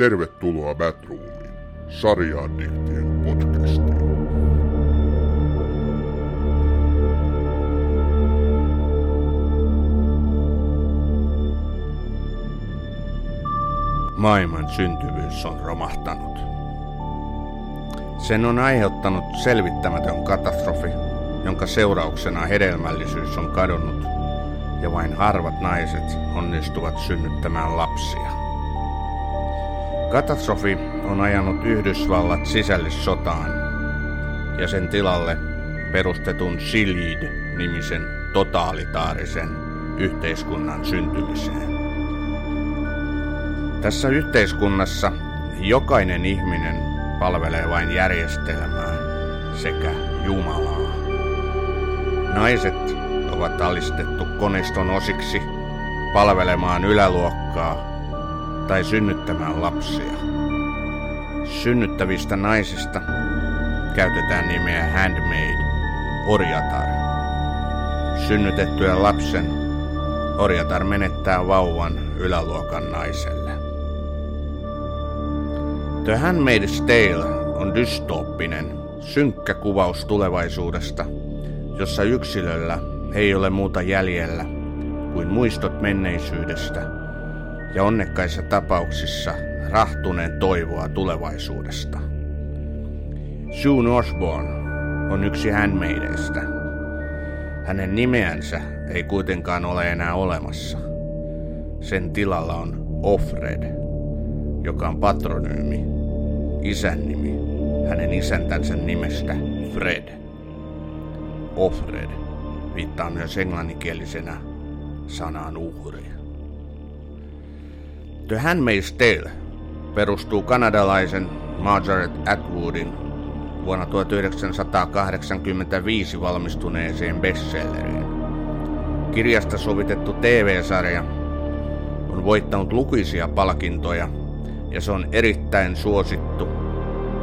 tervetuloa Batroomiin, sarjaaddiktien podcastiin. Maailman syntyvyys on romahtanut. Sen on aiheuttanut selvittämätön katastrofi, jonka seurauksena hedelmällisyys on kadonnut ja vain harvat naiset onnistuvat synnyttämään lapsia. Katastrofi on ajanut Yhdysvallat sisällissotaan ja sen tilalle perustetun Shilid-nimisen totaalitaarisen yhteiskunnan syntymiseen. Tässä yhteiskunnassa jokainen ihminen palvelee vain järjestelmää sekä Jumalaa. Naiset ovat alistettu koneiston osiksi palvelemaan yläluokkaa tai synnyttämään lapsia. Synnyttävistä naisista käytetään nimeä handmaid, orjatar. Synnytettyä lapsen orjatar menettää vauvan yläluokan naiselle. The Handmaid's Tale on dystooppinen, synkkä kuvaus tulevaisuudesta, jossa yksilöllä ei ole muuta jäljellä kuin muistot menneisyydestä ja onnekkaissa tapauksissa rahtuneen toivoa tulevaisuudesta. June Osborne on yksi handmaideista. Hänen nimeänsä ei kuitenkaan ole enää olemassa. Sen tilalla on Offred, joka on patronyymi, isän nimi, hänen isäntänsä nimestä Fred. Offred viittaa myös englanninkielisenä sanaan uhri. The Handmaid's Tale perustuu kanadalaisen Margaret Atwoodin vuonna 1985 valmistuneeseen bestselleriin. Kirjasta sovitettu TV-sarja on voittanut lukuisia palkintoja ja se on erittäin suosittu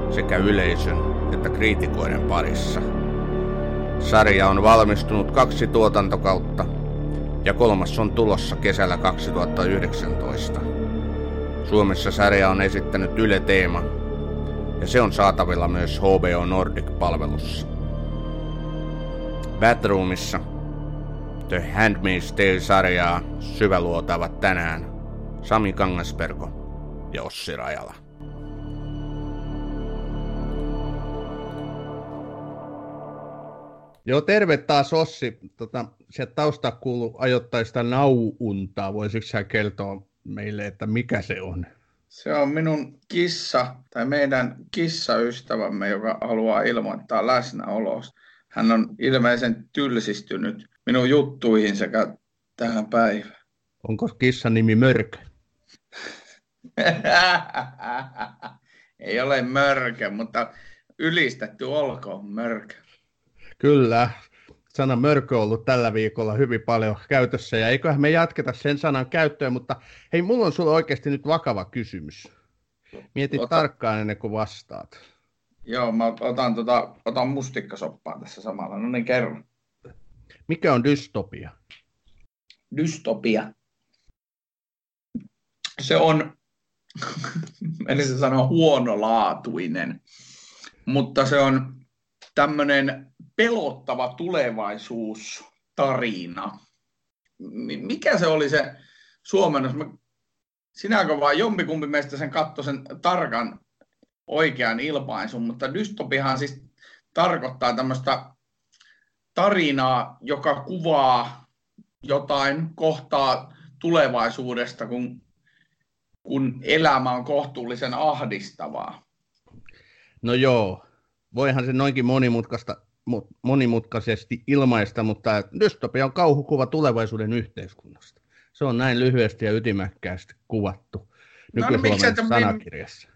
sekä yleisön että kriitikoiden parissa. Sarja on valmistunut kaksi tuotantokautta ja kolmas on tulossa kesällä 2019. Suomessa sarja on esittänyt Yle Teema ja se on saatavilla myös HBO Nordic-palvelussa. Batroomissa The Handmaid's Tale-sarjaa syväluotavat tänään Sami Kangasperko ja Ossi Rajala. Joo, terve taas Ossi. Tota, sieltä tausta kuuluu ajoittaista nauuntaa. Voisitko sä kertoa meille, että mikä se on? Se on minun kissa, tai meidän kissaystävämme, joka haluaa ilmoittaa läsnäolosta. Hän on ilmeisen tylsistynyt minun juttuihin sekä tähän päivään. Onko kissan nimi Mörkö? Ei ole mörkö, mutta ylistetty olkoon mörkö. Kyllä, sana mörkö on ollut tällä viikolla hyvin paljon käytössä ja eiköhän me jatketa sen sanan käyttöön, mutta hei, mulla on sulle oikeasti nyt vakava kysymys. Mieti Ota. tarkkaan ennen kuin vastaat. Joo, mä otan, tota, otan mustikkasoppaa tässä samalla. No niin, kerro. Mikä on dystopia? Dystopia. Se on, se sanoa huonolaatuinen, mutta se on tämmöinen pelottava tulevaisuustarina. Mikä se oli se suomennos? Sinäkö vaan jompikumpi meistä sen katsoi sen tarkan oikean ilmaisun, mutta dystopihan siis tarkoittaa tämmöistä tarinaa, joka kuvaa jotain kohtaa tulevaisuudesta, kun, kun elämä on kohtuullisen ahdistavaa. No joo, voihan se noinkin monimutkaista monimutkaisesti ilmaista, mutta dystopia on kauhukuva tulevaisuuden yhteiskunnasta. Se on näin lyhyesti ja ytimäkkäästi kuvattu nyky-Suomen no, no, sanakirjassa.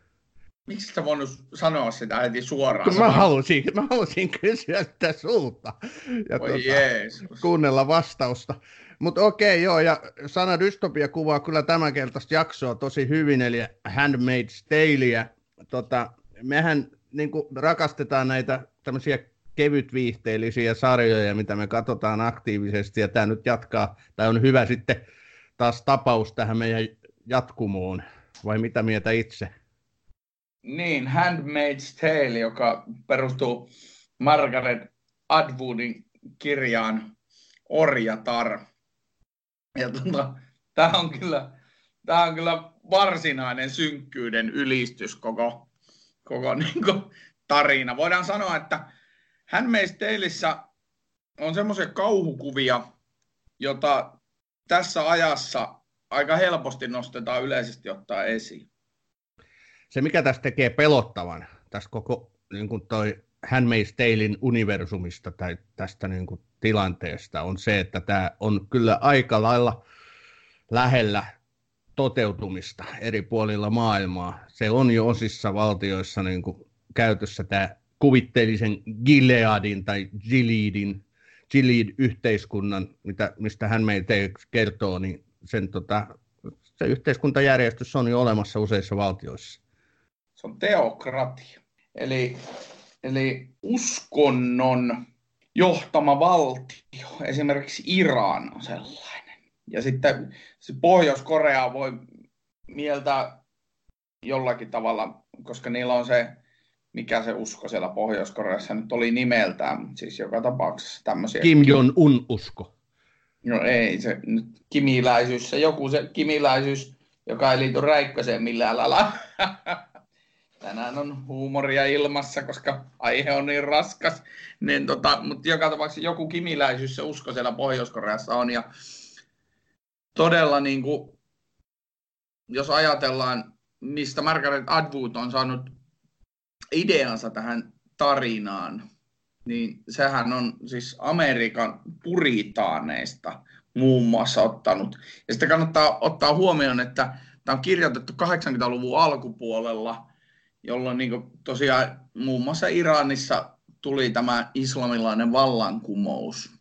Miksi sä voinut sanoa sitä heti suoraan? Kun mä halusin, mä halusin kysyä sitä sulta ja Oi tuota, kuunnella vastausta. Mutta okei, joo, ja sana dystopia kuvaa kyllä tämänkertaista jaksoa tosi hyvin, eli Handmaid's Taleä. Tota, mehän niin rakastetaan näitä tämmöisiä kevytviihteellisiä sarjoja, mitä me katsotaan aktiivisesti, ja tämä nyt jatkaa, tai on hyvä sitten taas tapaus tähän meidän jatkumoon. vai mitä mieltä itse? Niin, Handmaid's Tale, joka perustuu Margaret Atwoodin kirjaan Orjatar. Ja tuota, tämä on kyllä, tämä on kyllä varsinainen synkkyyden ylistys koko, koko niin kuin, tarina. Voidaan sanoa, että Handmaid's Taleissa on semmoisia kauhukuvia, jota tässä ajassa aika helposti nostetaan yleisesti ottaa esiin. Se, mikä tästä tekee pelottavan, tästä koko niin kuin toi Handmaid's Talein universumista tai tästä niin kuin tilanteesta, on se, että tämä on kyllä aika lailla lähellä toteutumista eri puolilla maailmaa. Se on jo osissa valtioissa niin kuin käytössä tämä kuvitteellisen Gileadin tai Gileadin, Gilead-yhteiskunnan, mitä, mistä hän meitä kertoo, niin sen, tota, se yhteiskuntajärjestys on jo olemassa useissa valtioissa. Se on teokratia. Eli, eli uskonnon johtama valtio, esimerkiksi Iran on sellainen. Ja sitten se Pohjois-Korea voi mieltää jollakin tavalla, koska niillä on se, mikä se usko siellä Pohjois-Koreassa nyt oli nimeltään, siis joka tapauksessa tämmöisiä. Kim Jong-un usko. No ei, se nyt kimiläisyys, se joku se kimiläisyys, joka ei liity Räikköseen millään lailla. Tänään on huumoria ilmassa, koska aihe on niin raskas. Niin tota, mutta joka tapauksessa joku kimiläisyys, se usko siellä Pohjois-Koreassa on. Ja todella niin kuin, jos ajatellaan, mistä Margaret Atwood on saanut ideansa tähän tarinaan, niin sehän on siis Amerikan puritaaneista muun muassa ottanut. Ja sitten kannattaa ottaa huomioon, että tämä on kirjoitettu 80-luvun alkupuolella, jolloin niin tosiaan muun muassa Iranissa tuli tämä islamilainen vallankumous.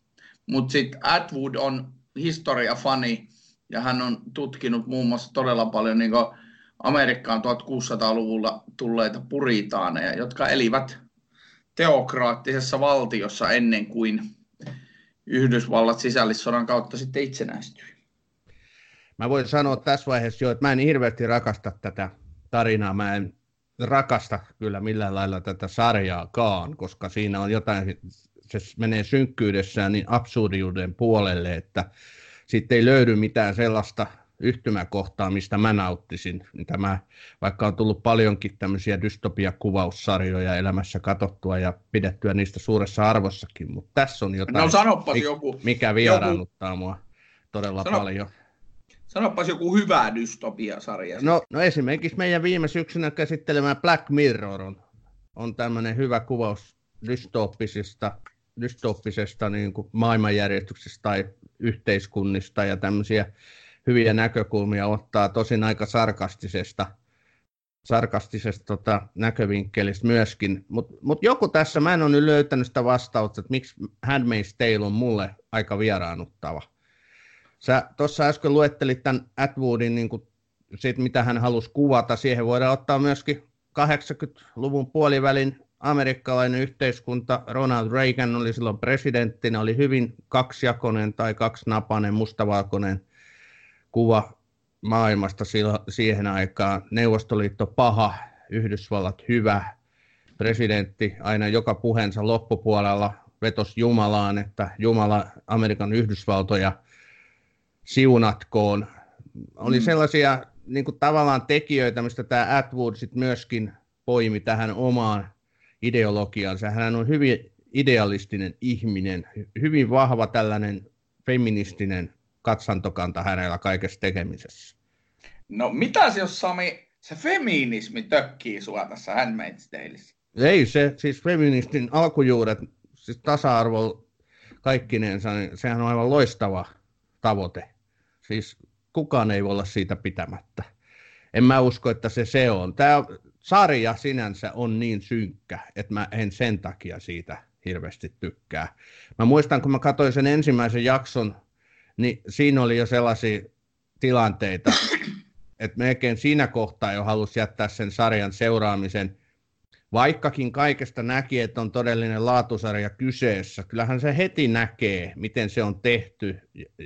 Mutta sitten Atwood on historiafani ja hän on tutkinut muun muassa todella paljon niin Amerikkaan 1600-luvulla tulleita puritaaneja, jotka elivät teokraattisessa valtiossa ennen kuin Yhdysvallat sisällissodan kautta sitten itsenäistyi. Mä voin sanoa tässä vaiheessa jo, että mä en hirveästi rakasta tätä tarinaa. Mä en rakasta kyllä millään lailla tätä sarjaakaan, koska siinä on jotain, se menee synkkyydessään niin absurdiuden puolelle, että sitten ei löydy mitään sellaista yhtymäkohtaa, mistä mä nauttisin. Tämä, vaikka on tullut paljonkin tämmöisiä dystopia-kuvaussarjoja elämässä katottua ja pidettyä niistä suuressa arvossakin, mutta tässä on jotain, no, sanopas mikä, joku, mikä vieraannuttaa joku, mua todella sano, paljon. Sanopas joku hyvä dystopia-sarja. No, no esimerkiksi meidän viime syksynä käsittelemään Black Mirror on, on tämmöinen hyvä kuvaus dystooppisista, dystooppisesta niin kuin maailmanjärjestyksestä tai yhteiskunnista ja tämmöisiä hyviä näkökulmia ottaa tosin aika sarkastisesta, sarkastisesta tota, näkövinkkelistä myöskin. Mutta mut joku tässä, mä en ole nyt löytänyt sitä vastausta, että miksi Handmaid's Tale on mulle aika vieraanuttava. Sä tuossa äsken luettelit tämän Atwoodin, niin kuin, sit, mitä hän halusi kuvata. Siihen voidaan ottaa myöskin 80-luvun puolivälin amerikkalainen yhteiskunta. Ronald Reagan oli silloin presidenttinä, oli hyvin kaksijakoinen tai kaksinapainen, mustavalkoinen kuva maailmasta siihen aikaan. Neuvostoliitto paha, Yhdysvallat hyvä, presidentti aina joka puheensa loppupuolella vetos Jumalaan, että Jumala Amerikan Yhdysvaltoja siunatkoon. Oli mm. sellaisia niin kuin tavallaan tekijöitä, mistä tämä Atwood sit myöskin poimi tähän omaan ideologiaansa. Hän on hyvin idealistinen ihminen, hyvin vahva tällainen feministinen katsantokanta hänellä kaikessa tekemisessä. No mitäs jos Sami, se feminismi tökkii sua tässä Handmaid's? Ei se, siis feministin alkujuuret, siis tasa-arvo kaikkinensa, niin sehän on aivan loistava tavoite. Siis kukaan ei voi olla siitä pitämättä. En mä usko, että se se on. Tämä sarja sinänsä on niin synkkä, että mä en sen takia siitä hirveästi tykkää. Mä muistan, kun mä katsoin sen ensimmäisen jakson niin siinä oli jo sellaisia tilanteita, että melkein siinä kohtaa jo halusi jättää sen sarjan seuraamisen vaikkakin kaikesta näki, että on todellinen laatusarja kyseessä, kyllähän se heti näkee, miten se on tehty,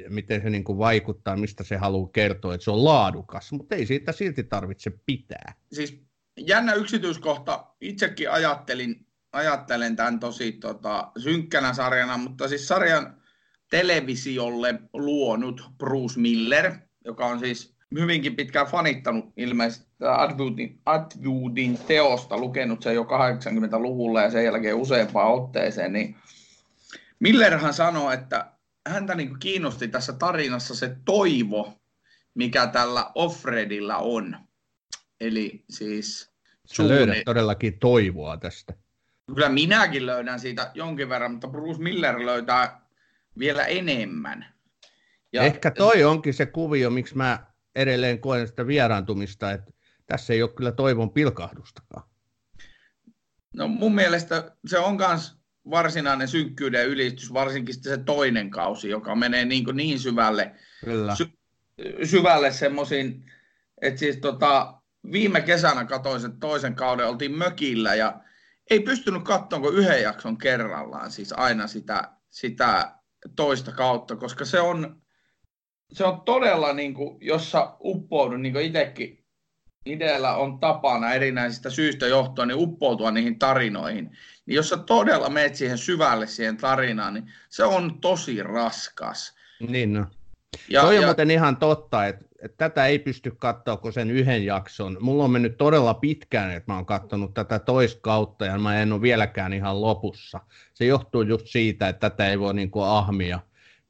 miten se niin kuin vaikuttaa, mistä se haluaa kertoa, että se on laadukas, mutta ei siitä silti tarvitse pitää. Siis jännä yksityiskohta, itsekin ajattelin, ajattelen tämän tosi tota, synkkänä sarjana, mutta siis sarjan televisiolle luonut Bruce Miller, joka on siis hyvinkin pitkään fanittanut ilmeisesti Atwoodin, Atwoodin teosta, lukenut sen jo 80-luvulla ja sen jälkeen useampaan otteeseen, niin Millerhan sanoi, että häntä niin kiinnosti tässä tarinassa se toivo, mikä tällä Offredilla on. Eli siis... Sä löydät todellakin toivoa tästä. Kyllä minäkin löydän siitä jonkin verran, mutta Bruce Miller löytää vielä enemmän. Ja... Ehkä toi onkin se kuvio, miksi mä edelleen koen sitä vieraantumista, että tässä ei ole kyllä toivon pilkahdustakaan. No mun mielestä se on myös varsinainen synkkyyden ylistys, varsinkin se toinen kausi, joka menee niin, kuin niin syvälle, kyllä. Sy- syvälle semmoisiin, että siis tota, viime kesänä katsoin sen toisen kauden, oltiin mökillä ja ei pystynyt katsomaan kuin yhden jakson kerrallaan, siis aina sitä, sitä toista kautta, koska se on, se on todella, niin kuin, jossa uppoudun, niin kuin itsekin idealla on tapana erinäisistä syistä johtuen, niin uppoutua niihin tarinoihin. Niin jos sä todella menet siihen syvälle siihen tarinaan, niin se on tosi raskas. Niin no. Ja, Toi on ja... muuten ihan totta, että, että tätä ei pysty katsoa kuin sen yhden jakson. Mulla on mennyt todella pitkään, että mä oon katsonut tätä toista kautta ja mä en ole vieläkään ihan lopussa. Se johtuu just siitä, että tätä ei voi niin kuin ahmia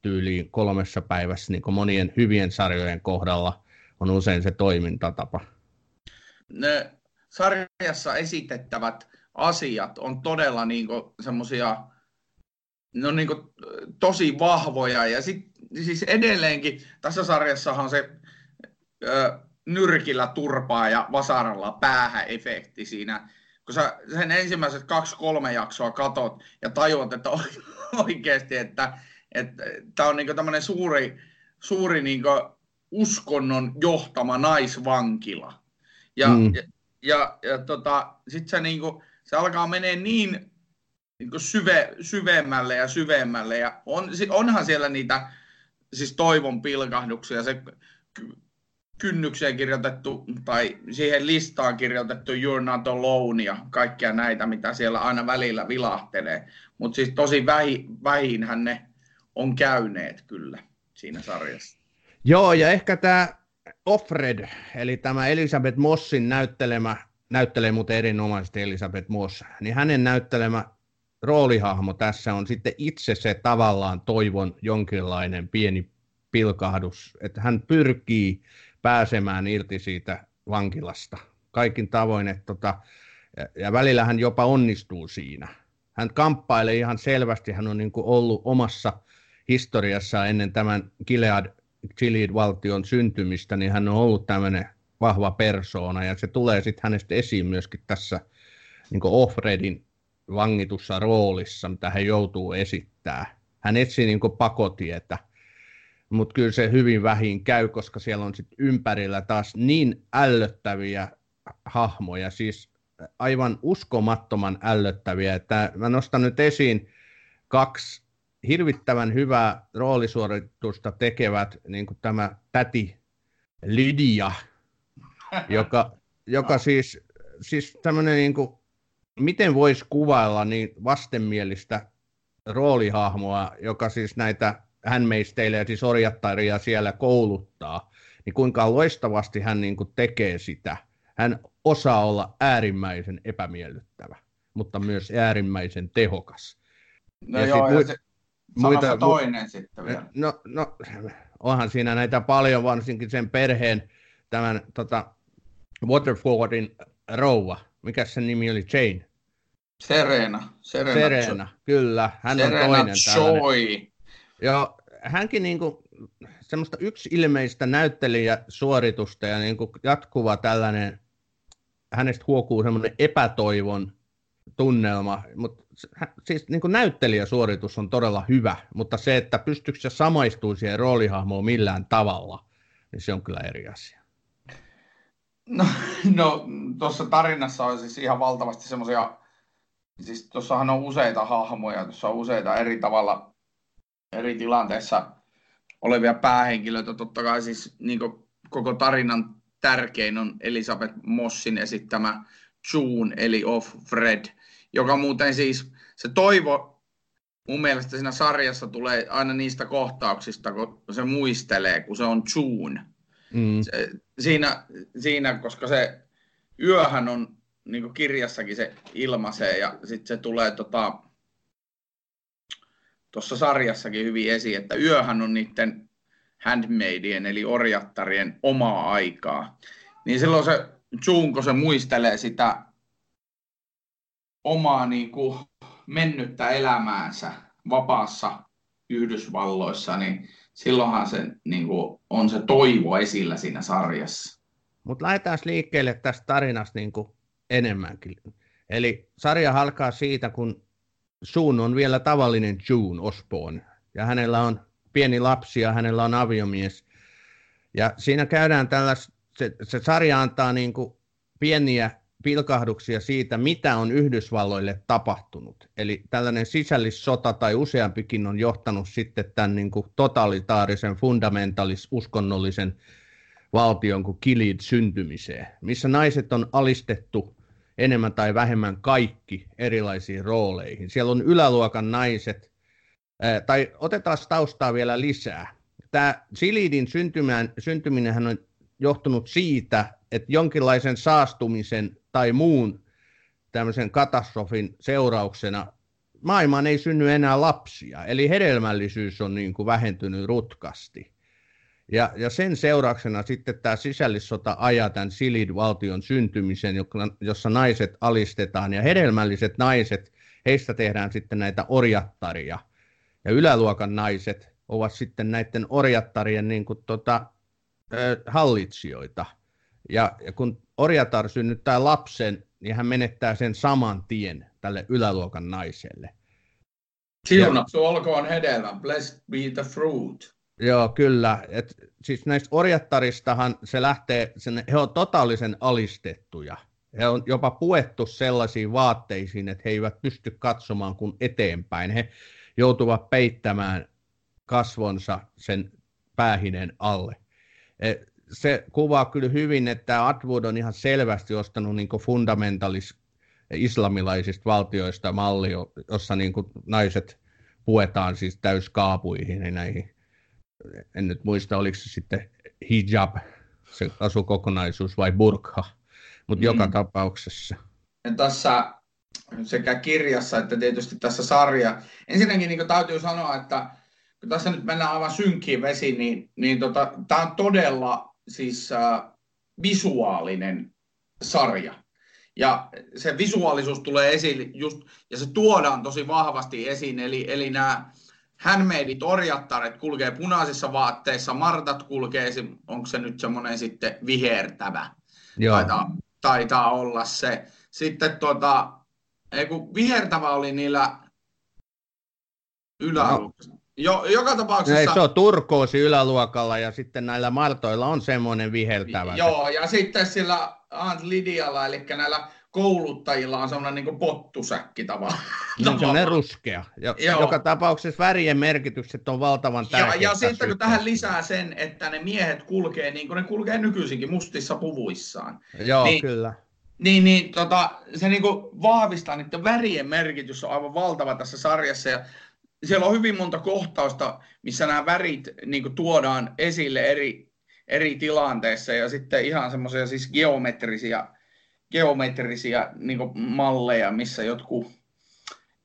tyyliin kolmessa päivässä, niin kuin monien hyvien sarjojen kohdalla on usein se toimintatapa. Ne sarjassa esitettävät asiat on todella niin semmoisia, ne on niin tosi vahvoja ja sit, siis edelleenkin tässä sarjassahan se ö, nyrkillä turpaa ja vasaralla päähän efekti siinä, kun sä sen ensimmäiset kaksi-kolme jaksoa katot ja tajuat, että oikeasti, että tämä on niin tämmöinen suuri, suuri niin uskonnon johtama naisvankila. Ja, mm. ja, ja, ja tota, sitten se, niin kuin, se alkaa menee niin, niin syve, syvemmälle ja syvemmälle. Ja on, onhan siellä niitä siis toivon pilkahduksia. Se kynnykseen kirjoitettu tai siihen listaan kirjoitettu You're Not Alone ja kaikkia näitä, mitä siellä aina välillä vilahtelee. Mutta siis tosi vähin, vähinhän ne on käyneet kyllä siinä sarjassa. Joo, ja ehkä tämä Offred, eli tämä Elisabeth Mossin näyttelemä, näyttelee muuten erinomaisesti Elisabeth Moss, niin hänen näyttelemä roolihahmo tässä on sitten itse se tavallaan toivon jonkinlainen pieni pilkahdus, että hän pyrkii pääsemään irti siitä vankilasta kaikin tavoin, että tota, ja, välillä hän jopa onnistuu siinä. Hän kamppailee ihan selvästi, hän on niin kuin ollut omassa historiassa ennen tämän Gilead, Gilead-valtion syntymistä, niin hän on ollut tämmöinen vahva persoona, ja se tulee sitten hänestä esiin myöskin tässä niin Offredin vangitussa roolissa, mitä hän joutuu esittää. Hän etsii niin pakotietä, mutta kyllä se hyvin vähin käy, koska siellä on sitten ympärillä taas niin ällöttäviä hahmoja, siis aivan uskomattoman ällöttäviä, että mä nostan nyt esiin kaksi hirvittävän hyvää roolisuoritusta tekevät, niin kuin tämä täti Lydia, joka, joka siis, siis tämmöinen niin kuin, miten voisi kuvailla niin vastenmielistä roolihahmoa, joka siis näitä hänmeisteille ja siis orjattaria siellä kouluttaa, niin kuinka loistavasti hän niin kuin tekee sitä. Hän osaa olla äärimmäisen epämiellyttävä, mutta myös äärimmäisen tehokas. No ja joo, sit, ja se, muita, toinen mu- sitten vielä. No, no, onhan siinä näitä paljon, varsinkin sen perheen, tämän tota, Waterfordin rouva, mikä sen nimi oli, Jane? Serena. Serena, Serena kyllä. Hän Serena on toinen Joy. Joo, hänkin niin kuin, semmoista yksi ilmeistä näyttelijäsuoritusta ja niin kuin jatkuva tällainen, hänestä huokuu semmoinen epätoivon tunnelma, mutta siis niin kuin näyttelijäsuoritus on todella hyvä, mutta se, että pystyykö se samaistuu siihen roolihahmoon millään tavalla, niin se on kyllä eri asia. No, no tuossa tarinassa on siis ihan valtavasti semmoisia, siis tuossahan on useita hahmoja, tuossa on useita eri tavalla, eri tilanteissa olevia päähenkilöitä. Totta kai siis niin koko tarinan tärkein on Elisabeth Mossin esittämä June, eli Off Fred, joka muuten siis, se toivo mun mielestä siinä sarjassa tulee aina niistä kohtauksista, kun se muistelee, kun se on June. Mm. Se, siinä, siinä, koska se yöhän on, niin kuin kirjassakin se ilmaisee, ja sitten se tulee tota, tuossa sarjassakin hyvin esiin, että yöhän on niiden handmaidien, eli orjattarien omaa aikaa. Niin silloin se Junko se muistelee sitä omaa niin kuin, mennyttä elämäänsä vapaassa Yhdysvalloissa, niin silloinhan se niin kuin, on se toivo esillä siinä sarjassa. Mutta lähdetään liikkeelle tästä tarinasta niin kuin enemmänkin. Eli sarja alkaa siitä, kun Suun on vielä tavallinen June Osborne, ja hänellä on pieni lapsi ja hänellä on aviomies. Ja siinä käydään tällaista, se, se sarja antaa niin kuin pieniä pilkahduksia siitä, mitä on Yhdysvalloille tapahtunut. Eli tällainen sisällissota tai useampikin on johtanut sitten tämän niin kuin totalitaarisen, fundamentalis, uskonnollisen valtion kuin Kilid syntymiseen, missä naiset on alistettu enemmän tai vähemmän kaikki erilaisiin rooleihin. Siellä on yläluokan naiset, tai otetaan taustaa vielä lisää. Tämä Silidin syntyminen, on johtunut siitä, että jonkinlaisen saastumisen tai muun tämmöisen katastrofin seurauksena maailmaan ei synny enää lapsia, eli hedelmällisyys on niin kuin vähentynyt rutkasti. Ja, ja sen seurauksena sitten tämä sisällissota ajaa tämän Silid-valtion syntymisen, jossa naiset alistetaan, ja hedelmälliset naiset, heistä tehdään sitten näitä orjattaria, ja yläluokan naiset ovat sitten näiden orjattarien niin kuin tota, hallitsijoita. Ja, ja kun orjatar synnyttää lapsen, niin hän menettää sen saman tien tälle yläluokan naiselle. Siunattu olkoon hedelmä, blessed be the fruit. Joo, kyllä. Et, siis näistä orjattaristahan se lähtee, sen, he on totaalisen alistettuja. He on jopa puettu sellaisiin vaatteisiin, että he eivät pysty katsomaan kuin eteenpäin. He joutuvat peittämään kasvonsa sen päähinen alle. Et, se kuvaa kyllä hyvin, että Atwood on ihan selvästi ostanut niin fundamentalis islamilaisista valtioista malli, jossa niin naiset puetaan siis täyskaapuihin ja näihin. En nyt muista, oliko se sitten hijab, se asukokonaisuus vai burkha, mutta mm. joka tapauksessa. Ja tässä sekä kirjassa että tietysti tässä sarja. Ensinnäkin niin täytyy sanoa, että kun tässä nyt mennään aivan synkkiin vesiin, niin, niin tota, tämä on todella siis äh, visuaalinen sarja. Ja se visuaalisuus tulee esille just, ja se tuodaan tosi vahvasti esiin, eli, eli nämä handmaidit, orjattaret kulkee punaisissa vaatteissa, martat kulkee, onko se nyt semmoinen sitten vihertävä, Joo. Taitaa, taitaa olla se. Sitten tota, ei kun vihertävä oli niillä yläluokassa. No. Jo, joka tapauksessa... Ei, se on turkoosi yläluokalla ja sitten näillä martoilla on semmoinen viheltävä. Joo, ja sitten sillä Aunt Lidialla, eli näillä kouluttajilla on semmoinen niin pottusäkki tavallaan. Niin, semmoinen ruskea. Jo, joka tapauksessa värien merkitykset on valtavan tärkeitä. Ja, ja sitten kun tähän lisää sen, että ne miehet kulkee niin kuin ne kulkee nykyisinkin mustissa puvuissaan. Joo, niin, kyllä. Niin, niin tota, se niin kuin vahvistaa niiden värien merkitys on aivan valtava tässä sarjassa. Ja siellä on hyvin monta kohtausta, missä nämä värit niin kuin, tuodaan esille eri, eri tilanteissa ja sitten ihan semmoisia siis geometrisia, geometrisia niin malleja, missä jotkut,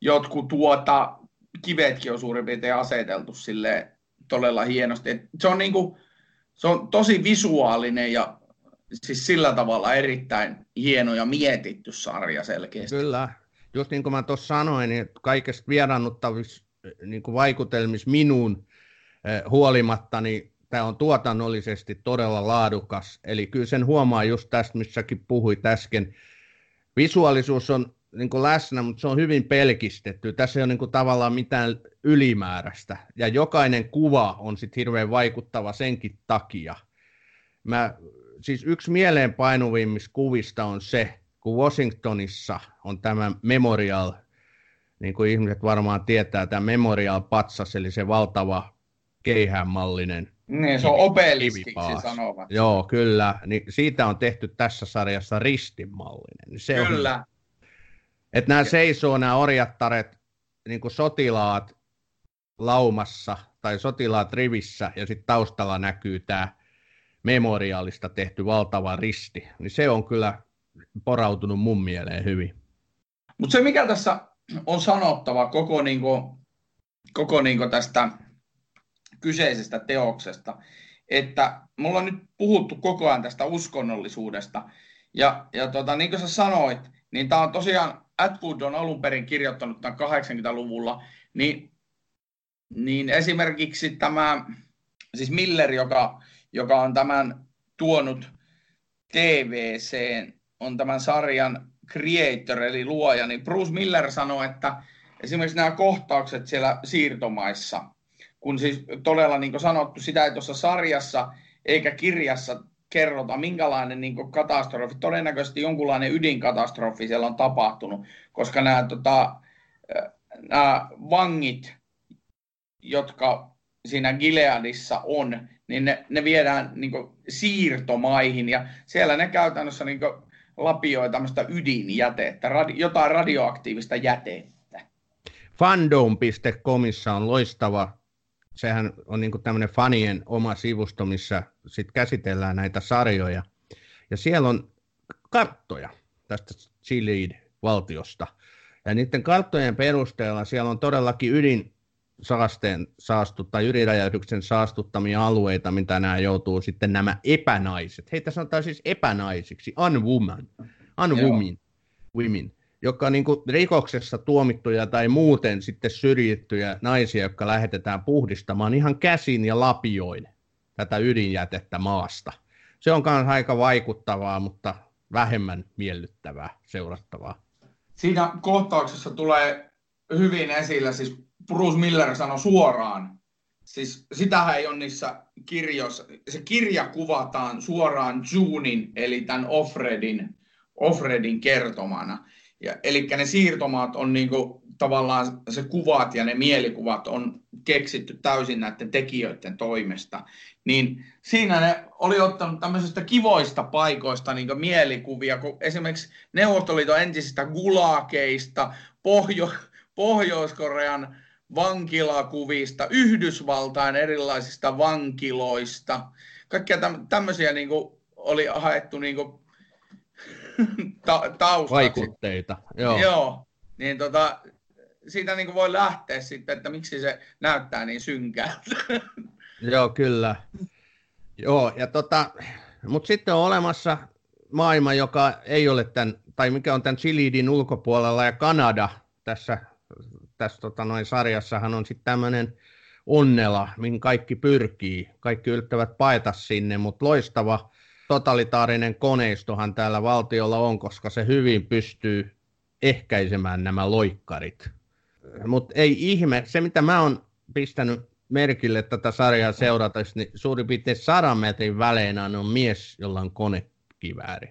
jotkut tuota, kivetkin on suurin piirtein aseteltu sille todella hienosti. Et se, on niin kuin, se on tosi visuaalinen ja siis sillä tavalla erittäin hieno ja mietitty sarja selkeästi. Kyllä. Just niin kuin mä tuossa sanoin, niin kaikesta vieraannuttavissa niin vaikutelmissa minuun eh, huolimatta, niin tämä on tuotannollisesti todella laadukas. Eli kyllä sen huomaa just tästä, missäkin puhuit äsken. Visuaalisuus on niin kuin läsnä, mutta se on hyvin pelkistetty. Tässä ei ole niin kuin tavallaan mitään ylimääräistä. Ja jokainen kuva on sitten hirveän vaikuttava senkin takia. Mä siis yksi mieleenpainuvimmista kuvista on se, kun Washingtonissa on tämä Memorial, niin kuin ihmiset varmaan tietää, tämä Memorial Patsas, eli se valtava keihäänmallinen niin, se on obeliskiksi sanovat. Joo, kyllä. Niin siitä on tehty tässä sarjassa ristimallinen. Se kyllä. On, että nämä seisoo, nämä orjattaret, niin kuin sotilaat laumassa tai sotilaat rivissä ja sitten taustalla näkyy tämä memoriaalista tehty valtava risti. Niin se on kyllä porautunut mun mieleen hyvin. Mutta se mikä tässä on sanottava koko, niinku, koko niinku tästä kyseisestä teoksesta. Että mulla on nyt puhuttu koko ajan tästä uskonnollisuudesta. Ja, ja tota, niin kuin sä sanoit, niin tämä on tosiaan, Atwood on alun perin kirjoittanut tämän 80-luvulla, niin, niin esimerkiksi tämä, siis Miller, joka, joka on tämän tuonut TVC, on tämän sarjan creator, eli luoja, niin Bruce Miller sanoi, että esimerkiksi nämä kohtaukset siellä siirtomaissa – kun siis todella niin kuin sanottu, sitä ei tuossa sarjassa eikä kirjassa kerrota, minkälainen niin katastrofi, todennäköisesti jonkunlainen ydinkatastrofi siellä on tapahtunut, koska nämä, tota, nämä vangit, jotka siinä Gileadissa on, niin ne, ne viedään niin kuin, siirtomaihin ja siellä ne käytännössä niin kuin, lapioi tämmöistä ydinjätettä, radi, jotain radioaktiivista jätettä. Fandom.comissa on loistava sehän on niin tämmöinen fanien oma sivusto, missä sit käsitellään näitä sarjoja. Ja siellä on karttoja tästä Chile-valtiosta. Ja niiden karttojen perusteella siellä on todellakin ydin saasteen saastut, tai ydinräjäytyksen saastuttamia alueita, mitä nämä joutuu sitten nämä epänaiset. Heitä sanotaan siis epänaisiksi, unwoman, unwomen, women jotka niin kuin rikoksessa tuomittuja tai muuten sitten syrjittyjä naisia, jotka lähetetään puhdistamaan ihan käsin ja lapioin tätä ydinjätettä maasta. Se on myös aika vaikuttavaa, mutta vähemmän miellyttävää seurattavaa. Siinä kohtauksessa tulee hyvin esillä, siis Bruce Miller sanoi suoraan, siis sitähän ei ole niissä kirjoissa, se kirja kuvataan suoraan Junin, eli tämän Offredin, Offredin kertomana. Ja, eli ne siirtomaat on niinku, tavallaan se kuvat ja ne mielikuvat on keksitty täysin näiden tekijöiden toimesta. Niin siinä ne oli ottanut tämmöisistä kivoista paikoista niin mielikuvia, kun esimerkiksi Neuvostoliiton entisistä gulakeista, Pohjo- Pohjois-Korean vankilakuvista, Yhdysvaltain erilaisista vankiloista. Kaikkia tämmöisiä niin oli haettu niin ta- taustaksi. Vaikutteita, joo. Joo, niin tota, siitä niin voi lähteä sitten, että miksi se näyttää niin synkältä. Joo, kyllä. Joo, ja tota, mutta sitten on olemassa maailma, joka ei ole tämän, tai mikä on tämän Chilidin ulkopuolella, ja Kanada tässä, tässä tota noin sarjassahan on sitten tämmöinen onnela, mihin kaikki pyrkii. Kaikki yrittävät paeta sinne, mutta loistava totalitaarinen koneistohan täällä valtiolla on, koska se hyvin pystyy ehkäisemään nämä loikkarit. Mutta ei ihme, se mitä mä oon pistänyt merkille tätä sarjaa seurata, niin suurin piirtein sadan metrin välein on mies, jolla on konekivääri.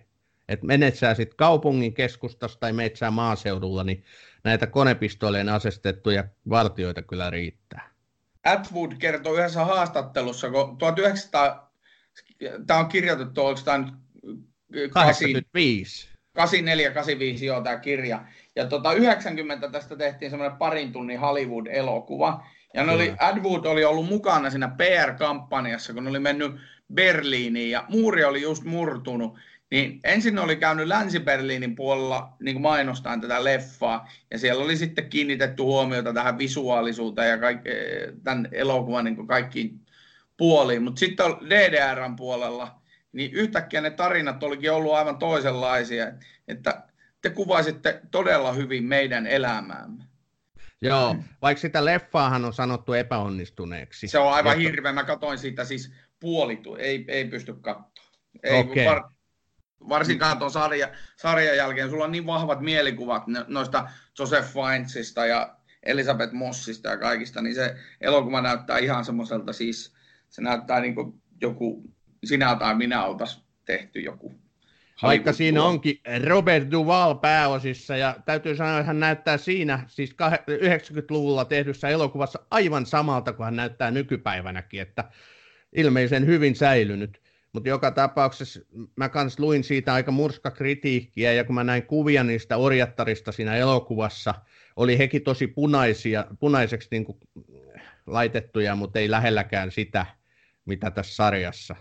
Et menet sä sitten kaupungin keskustasta tai menet sä maaseudulla, niin näitä konepistoleen asestettuja vartioita kyllä riittää. Atwood kertoi yhdessä haastattelussa, kun 1900 tämä on kirjoitettu, onko tämä nyt 85. 84, 85, joo, tämä kirja. Ja tota, 90 tästä tehtiin semmoinen parin tunnin Hollywood-elokuva. Ja ne oli, Adwood oli ollut mukana siinä PR-kampanjassa, kun ne oli mennyt Berliiniin ja muuri oli just murtunut. Niin ensin ne oli käynyt Länsi-Berliinin puolella niin mainostamaan tätä leffaa, ja siellä oli sitten kiinnitetty huomiota tähän visuaalisuuteen ja kaik- tämän elokuvan niin kaikkiin puoliin, mutta sitten DDRn puolella, niin yhtäkkiä ne tarinat olikin ollut aivan toisenlaisia, että te kuvasitte todella hyvin meidän elämäämme. Joo, vaikka sitä leffaahan on sanottu epäonnistuneeksi. Se on aivan Jotta... hirveä, mä katsoin siitä siis puolitu, ei, ei pysty katsoa. Ei, okay. var, varsinkaan tuon sarja, sarjan jälkeen, sulla on niin vahvat mielikuvat noista Joseph Fiennesista ja Elisabeth Mossista ja kaikista, niin se elokuva näyttää ihan semmoiselta siis se näyttää niin kuin joku sinä tai minä oltaisiin tehty joku. Vaikka siinä onkin Robert Duval pääosissa, ja täytyy sanoa, että hän näyttää siinä, siis 90-luvulla tehdyssä elokuvassa aivan samalta kuin hän näyttää nykypäivänäkin, että ilmeisen hyvin säilynyt. Mutta joka tapauksessa mä kans luin siitä aika murskakritiikkiä, ja kun mä näin kuvia niistä orjattarista siinä elokuvassa, oli hekin tosi punaisia, punaiseksi niin laitettuja, mutta ei lähelläkään sitä, mitä tässä sarjassa.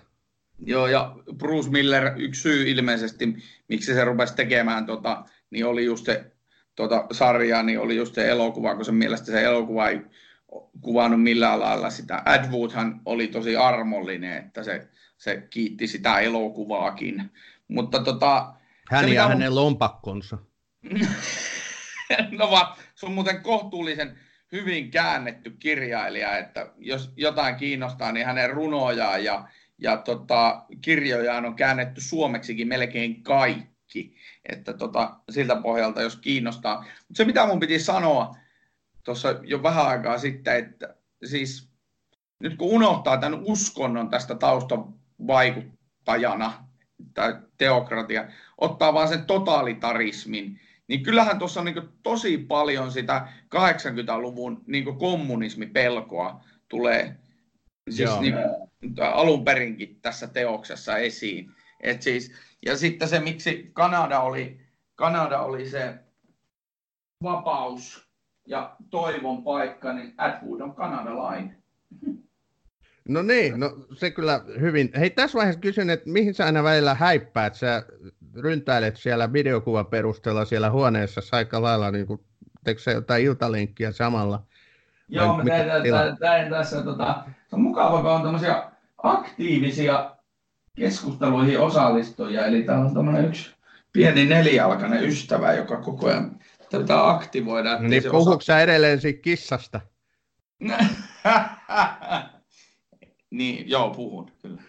Joo, ja Bruce Miller, yksi syy ilmeisesti, miksi se rupesi tekemään, tota, niin oli just se tota, sarja, niin oli just se elokuva, kun se mielestä se elokuva ei kuvannut millään lailla sitä. Ed Woodhan oli tosi armollinen, että se, se kiitti sitä elokuvaakin. Mutta tota, Hän se, ja hänen mun... lompakkonsa. no vaan, se on muuten kohtuullisen hyvin käännetty kirjailija, että jos jotain kiinnostaa, niin hänen runojaan ja, ja tota, kirjojaan on käännetty suomeksikin melkein kaikki. Että tota, siltä pohjalta, jos kiinnostaa. Mutta se, mitä mun piti sanoa tuossa jo vähän aikaa sitten, että siis nyt kun unohtaa tämän uskonnon tästä taustavaikuttajana tai teokratia, ottaa vaan sen totalitarismin, niin kyllähän tuossa on niin tosi paljon sitä 80-luvun niin kommunismipelkoa tulee siis niin, alun perinkin tässä teoksessa esiin. Et siis, ja sitten se, miksi Kanada oli, Kanada oli se vapaus ja toivon paikka, niin Atwood on kanadalainen. No niin, no se kyllä hyvin. Hei, tässä vaiheessa kysyn, että mihin sä aina välillä häippäät? Sä ryntäilet siellä videokuvan perusteella siellä huoneessa aika lailla, niin kuin, teekö sä jotain iltalinkkiä samalla? Joo, mä teen, teen, teen tässä, tota, se on mukava, kun on tämmöisiä aktiivisia keskusteluihin osallistujia, eli täällä on tämmöinen yksi pieni nelijalkainen ystävä, joka koko ajan tätä aktivoida. No niin, puhuuko osa... edelleen siitä kissasta? niin, joo, puhun, kyllä.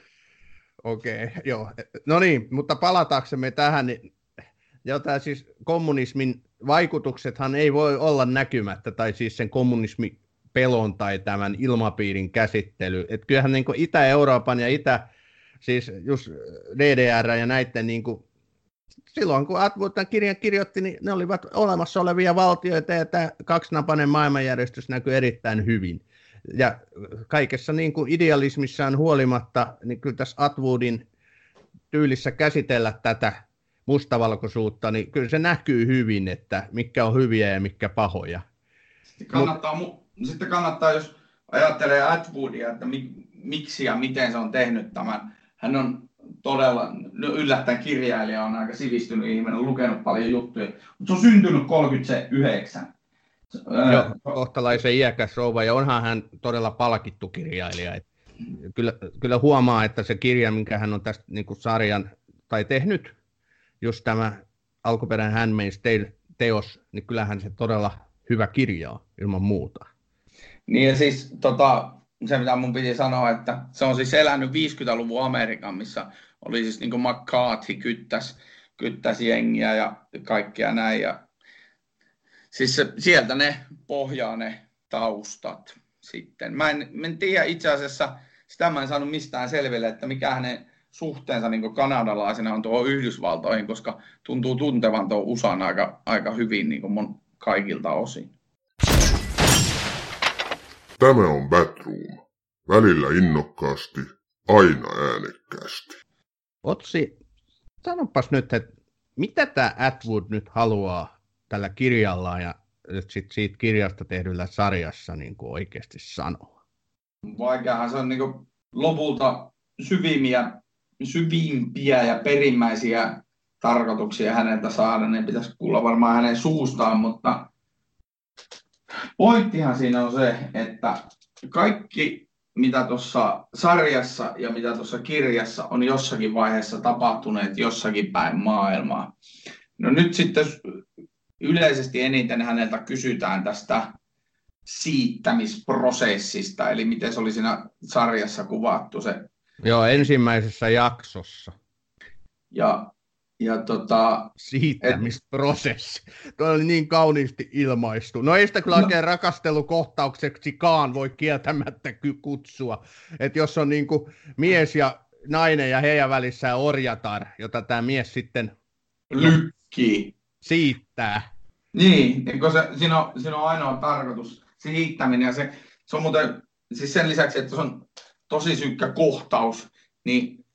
Okei, okay, joo. No niin, mutta palataaksemme tähän, niin tämä siis kommunismin vaikutuksethan ei voi olla näkymättä, tai siis sen kommunismin pelon tai tämän ilmapiirin käsittely. Et kyllähän niin Itä-Euroopan ja Itä, siis just DDR ja näiden niin kuin, silloin kun Atwood tämän kirjan kirjoitti, niin ne olivat olemassa olevia valtioita ja tämä kaksinapainen maailmanjärjestys näkyy erittäin hyvin ja kaikessa niin kuin idealismissaan huolimatta, niin kyllä tässä Atwoodin tyylissä käsitellä tätä mustavalkoisuutta, niin kyllä se näkyy hyvin, että mikä on hyviä ja mikä pahoja. Sitten kannattaa, Mut, sitten kannattaa jos ajattelee Atwoodia, että mi, miksi ja miten se on tehnyt tämän. Hän on todella no yllättäen kirjailija, on aika sivistynyt ihminen, lukenut paljon juttuja, mutta se on syntynyt 39. Joo, kohtalaisen iäkäs rouva, ja onhan hän todella palkittu kirjailija. Et kyllä, kyllä huomaa, että se kirja, minkä hän on tästä niin kuin sarjan, tai tehnyt, just tämä alkuperäinen Handmaid's Tale-teos, niin kyllähän se todella hyvä kirja on, ilman muuta. Niin ja siis tota, se, mitä mun piti sanoa, että se on siis elänyt 50-luvun Amerikan, missä oli siis niin kuin McCarthy kyttäs, kyttäs jengiä ja kaikkea näin. Ja siis se, sieltä ne pohjaa ne taustat sitten. Mä en, mä en tiedä itse asiassa, sitä mä en saanut mistään selville, että mikä hänen suhteensa niin kanadalaisena on tuohon Yhdysvaltoihin, koska tuntuu tuntevan tuon USAn aika, aika hyvin niin mun kaikilta osin. Tämä on Batroom. Välillä innokkaasti, aina äänekkäästi. Otsi, sanopas nyt, että mitä tämä Atwood nyt haluaa tällä kirjalla ja sit siitä kirjasta tehdyllä sarjassa niin kuin oikeasti sanoa? Vaikeahan se on niin kuin lopulta syvimpiä, syvimpiä ja perimmäisiä tarkoituksia häneltä saada. Ne pitäisi kuulla varmaan hänen suustaan, mutta pointtihan siinä on se, että kaikki mitä tuossa sarjassa ja mitä tuossa kirjassa on jossakin vaiheessa tapahtuneet jossakin päin maailmaa. No nyt sitten yleisesti eniten häneltä kysytään tästä siittämisprosessista, eli miten se oli siinä sarjassa kuvattu se. Joo, ensimmäisessä jaksossa. Ja, ja tota... Siittämisprosessi. Et... Tuo oli niin kauniisti ilmaistu. No ei sitä kyllä no. oikein rakastelukohtaukseksikaan voi kieltämättä kutsua. Että jos on niin kuin mies ja nainen ja heidän välissään orjatar, jota tämä mies sitten Lykki. Siittää. Niin, kun se, siinä, on, siinä on ainoa tarkoitus, se hiittäminen ja se, se on muuten, siis sen lisäksi, että se on tosi synkkä kohtaus, niin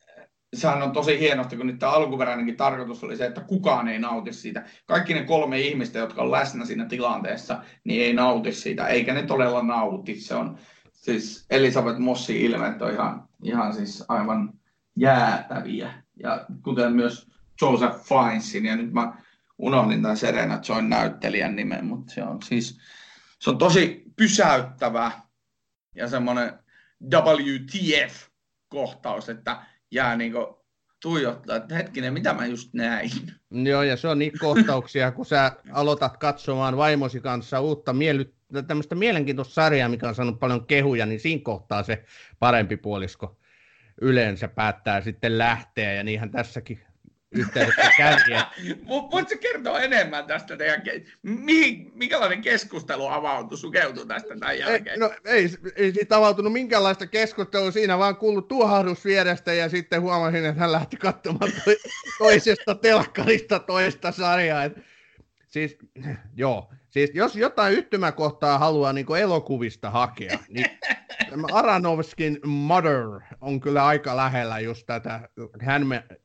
sehän on tosi hienosti, kun nyt tämä alkuperäinenkin tarkoitus oli se, että kukaan ei nauti siitä. Kaikki ne kolme ihmistä, jotka on läsnä siinä tilanteessa, niin ei nauti siitä, eikä ne todella nauti. Se on, siis Elisabeth Mossin ilmeet on ihan, ihan siis aivan jäätäviä. Ja kuten myös Joseph Finesin, ja nyt mä unohdin tämän Serena Join näyttelijän nimen, mutta se on siis se on tosi pysäyttävä ja semmoinen WTF-kohtaus, että jää niinku tuijottaa, että hetkinen, mitä mä just näin. Joo, ja se on niitä kohtauksia, kun sä aloitat katsomaan vaimosi kanssa uutta miely, tämmöistä mielenkiintoista sarjaa, mikä on saanut paljon kehuja, niin siinä kohtaa se parempi puolisko yleensä päättää sitten lähteä, ja niinhän tässäkin yhteydessä kävi. Voitko kertoa enemmän tästä teidän, mihin, minkälainen keskustelu avautui, sukeutui tästä tämän jälkeen? Ei, no ei, ei siitä avautunut minkäänlaista keskustelua, siinä vaan kuului tuohahdus vierestä ja sitten huomasin, että hän lähti katsomaan toisesta telkkarista toista sarjaa. Et, siis, joo, siis jos jotain yhtymäkohtaa haluaa niin elokuvista hakea, niin Aranovskin Mother on kyllä aika lähellä just tätä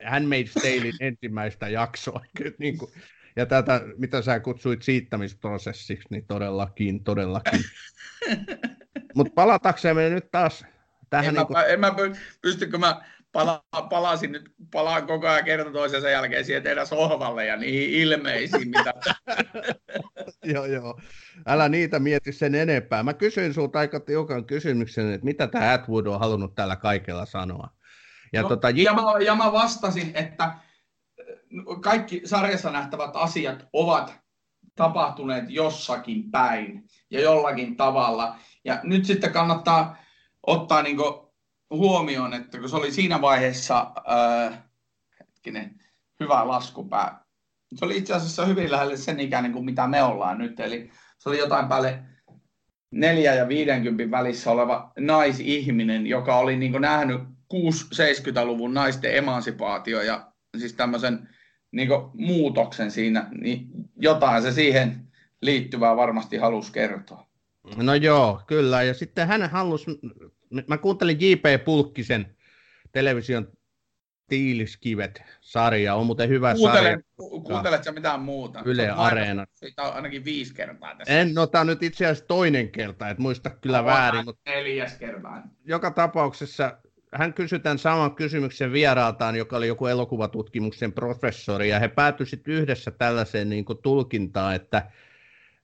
Handmaid's Talein ensimmäistä jaksoa. niin kuin, ja tätä, mitä sä kutsuit siittämisprosessiksi, niin todellakin, todellakin. Mutta palataksemme nyt taas tähän... En, niin kuin... mä, en mä pystykö mä pala, palasin nyt, palaan koko ajan kerta toisensa jälkeen siihen teidän sohvalle ja niihin ilmeisiin, mitä... joo, joo. Älä niitä mieti sen enempää. Mä kysyin sinulta aika tiukan kysymyksen, että mitä tämä Atwood on halunnut tällä kaikella sanoa. Ja, no, tota, ja, mä, ja mä vastasin, että kaikki sarjassa nähtävät asiat ovat tapahtuneet jossakin päin ja jollakin tavalla. Ja nyt sitten kannattaa ottaa niin huomioon, että kun se oli siinä vaiheessa äh, hetkinen, hyvä laskupää. Se oli itse asiassa hyvin lähelle sen ikäinen kuin mitä me ollaan nyt. Eli se oli jotain päälle 4 ja 50 välissä oleva naisihminen, joka oli niin nähnyt 6-70-luvun naisten emansipaatio ja siis tämmöisen niin muutoksen siinä, niin jotain se siihen liittyvää varmasti halusi kertoa. No joo, kyllä. Ja sitten hän halusi mä kuuntelin J.P. Pulkkisen television Tiiliskivet sarja, on muuten hyvä Kuuntele, sarja. Kuunteletko mitään muuta? Yle Areena. Siitä on ainakin viisi kertaa tässä. En, no tämä on nyt itse asiassa toinen kerta, et muista kyllä no, väärin. Mutta neljäs kertaa. Joka tapauksessa hän kysyi tämän saman kysymyksen vieraaltaan, joka oli joku elokuvatutkimuksen professori, ja he päätyivät yhdessä tällaiseen niin kuin tulkintaan, että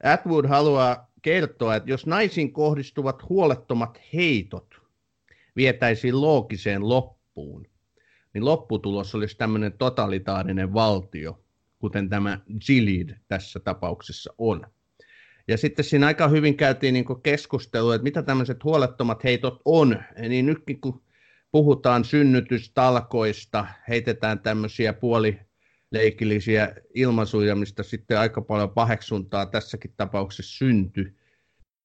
Atwood haluaa kertoa, että jos naisiin kohdistuvat huolettomat heitot vietäisiin loogiseen loppuun, niin lopputulos olisi tämmöinen totalitaarinen valtio, kuten tämä Gilead tässä tapauksessa on. Ja sitten siinä aika hyvin käytiin niin keskustelua, että mitä tämmöiset huolettomat heitot on. Niin nyt kun puhutaan synnytystalkoista, heitetään tämmöisiä puolileikillisiä ilmaisuja, mistä sitten aika paljon paheksuntaa tässäkin tapauksessa syntyi.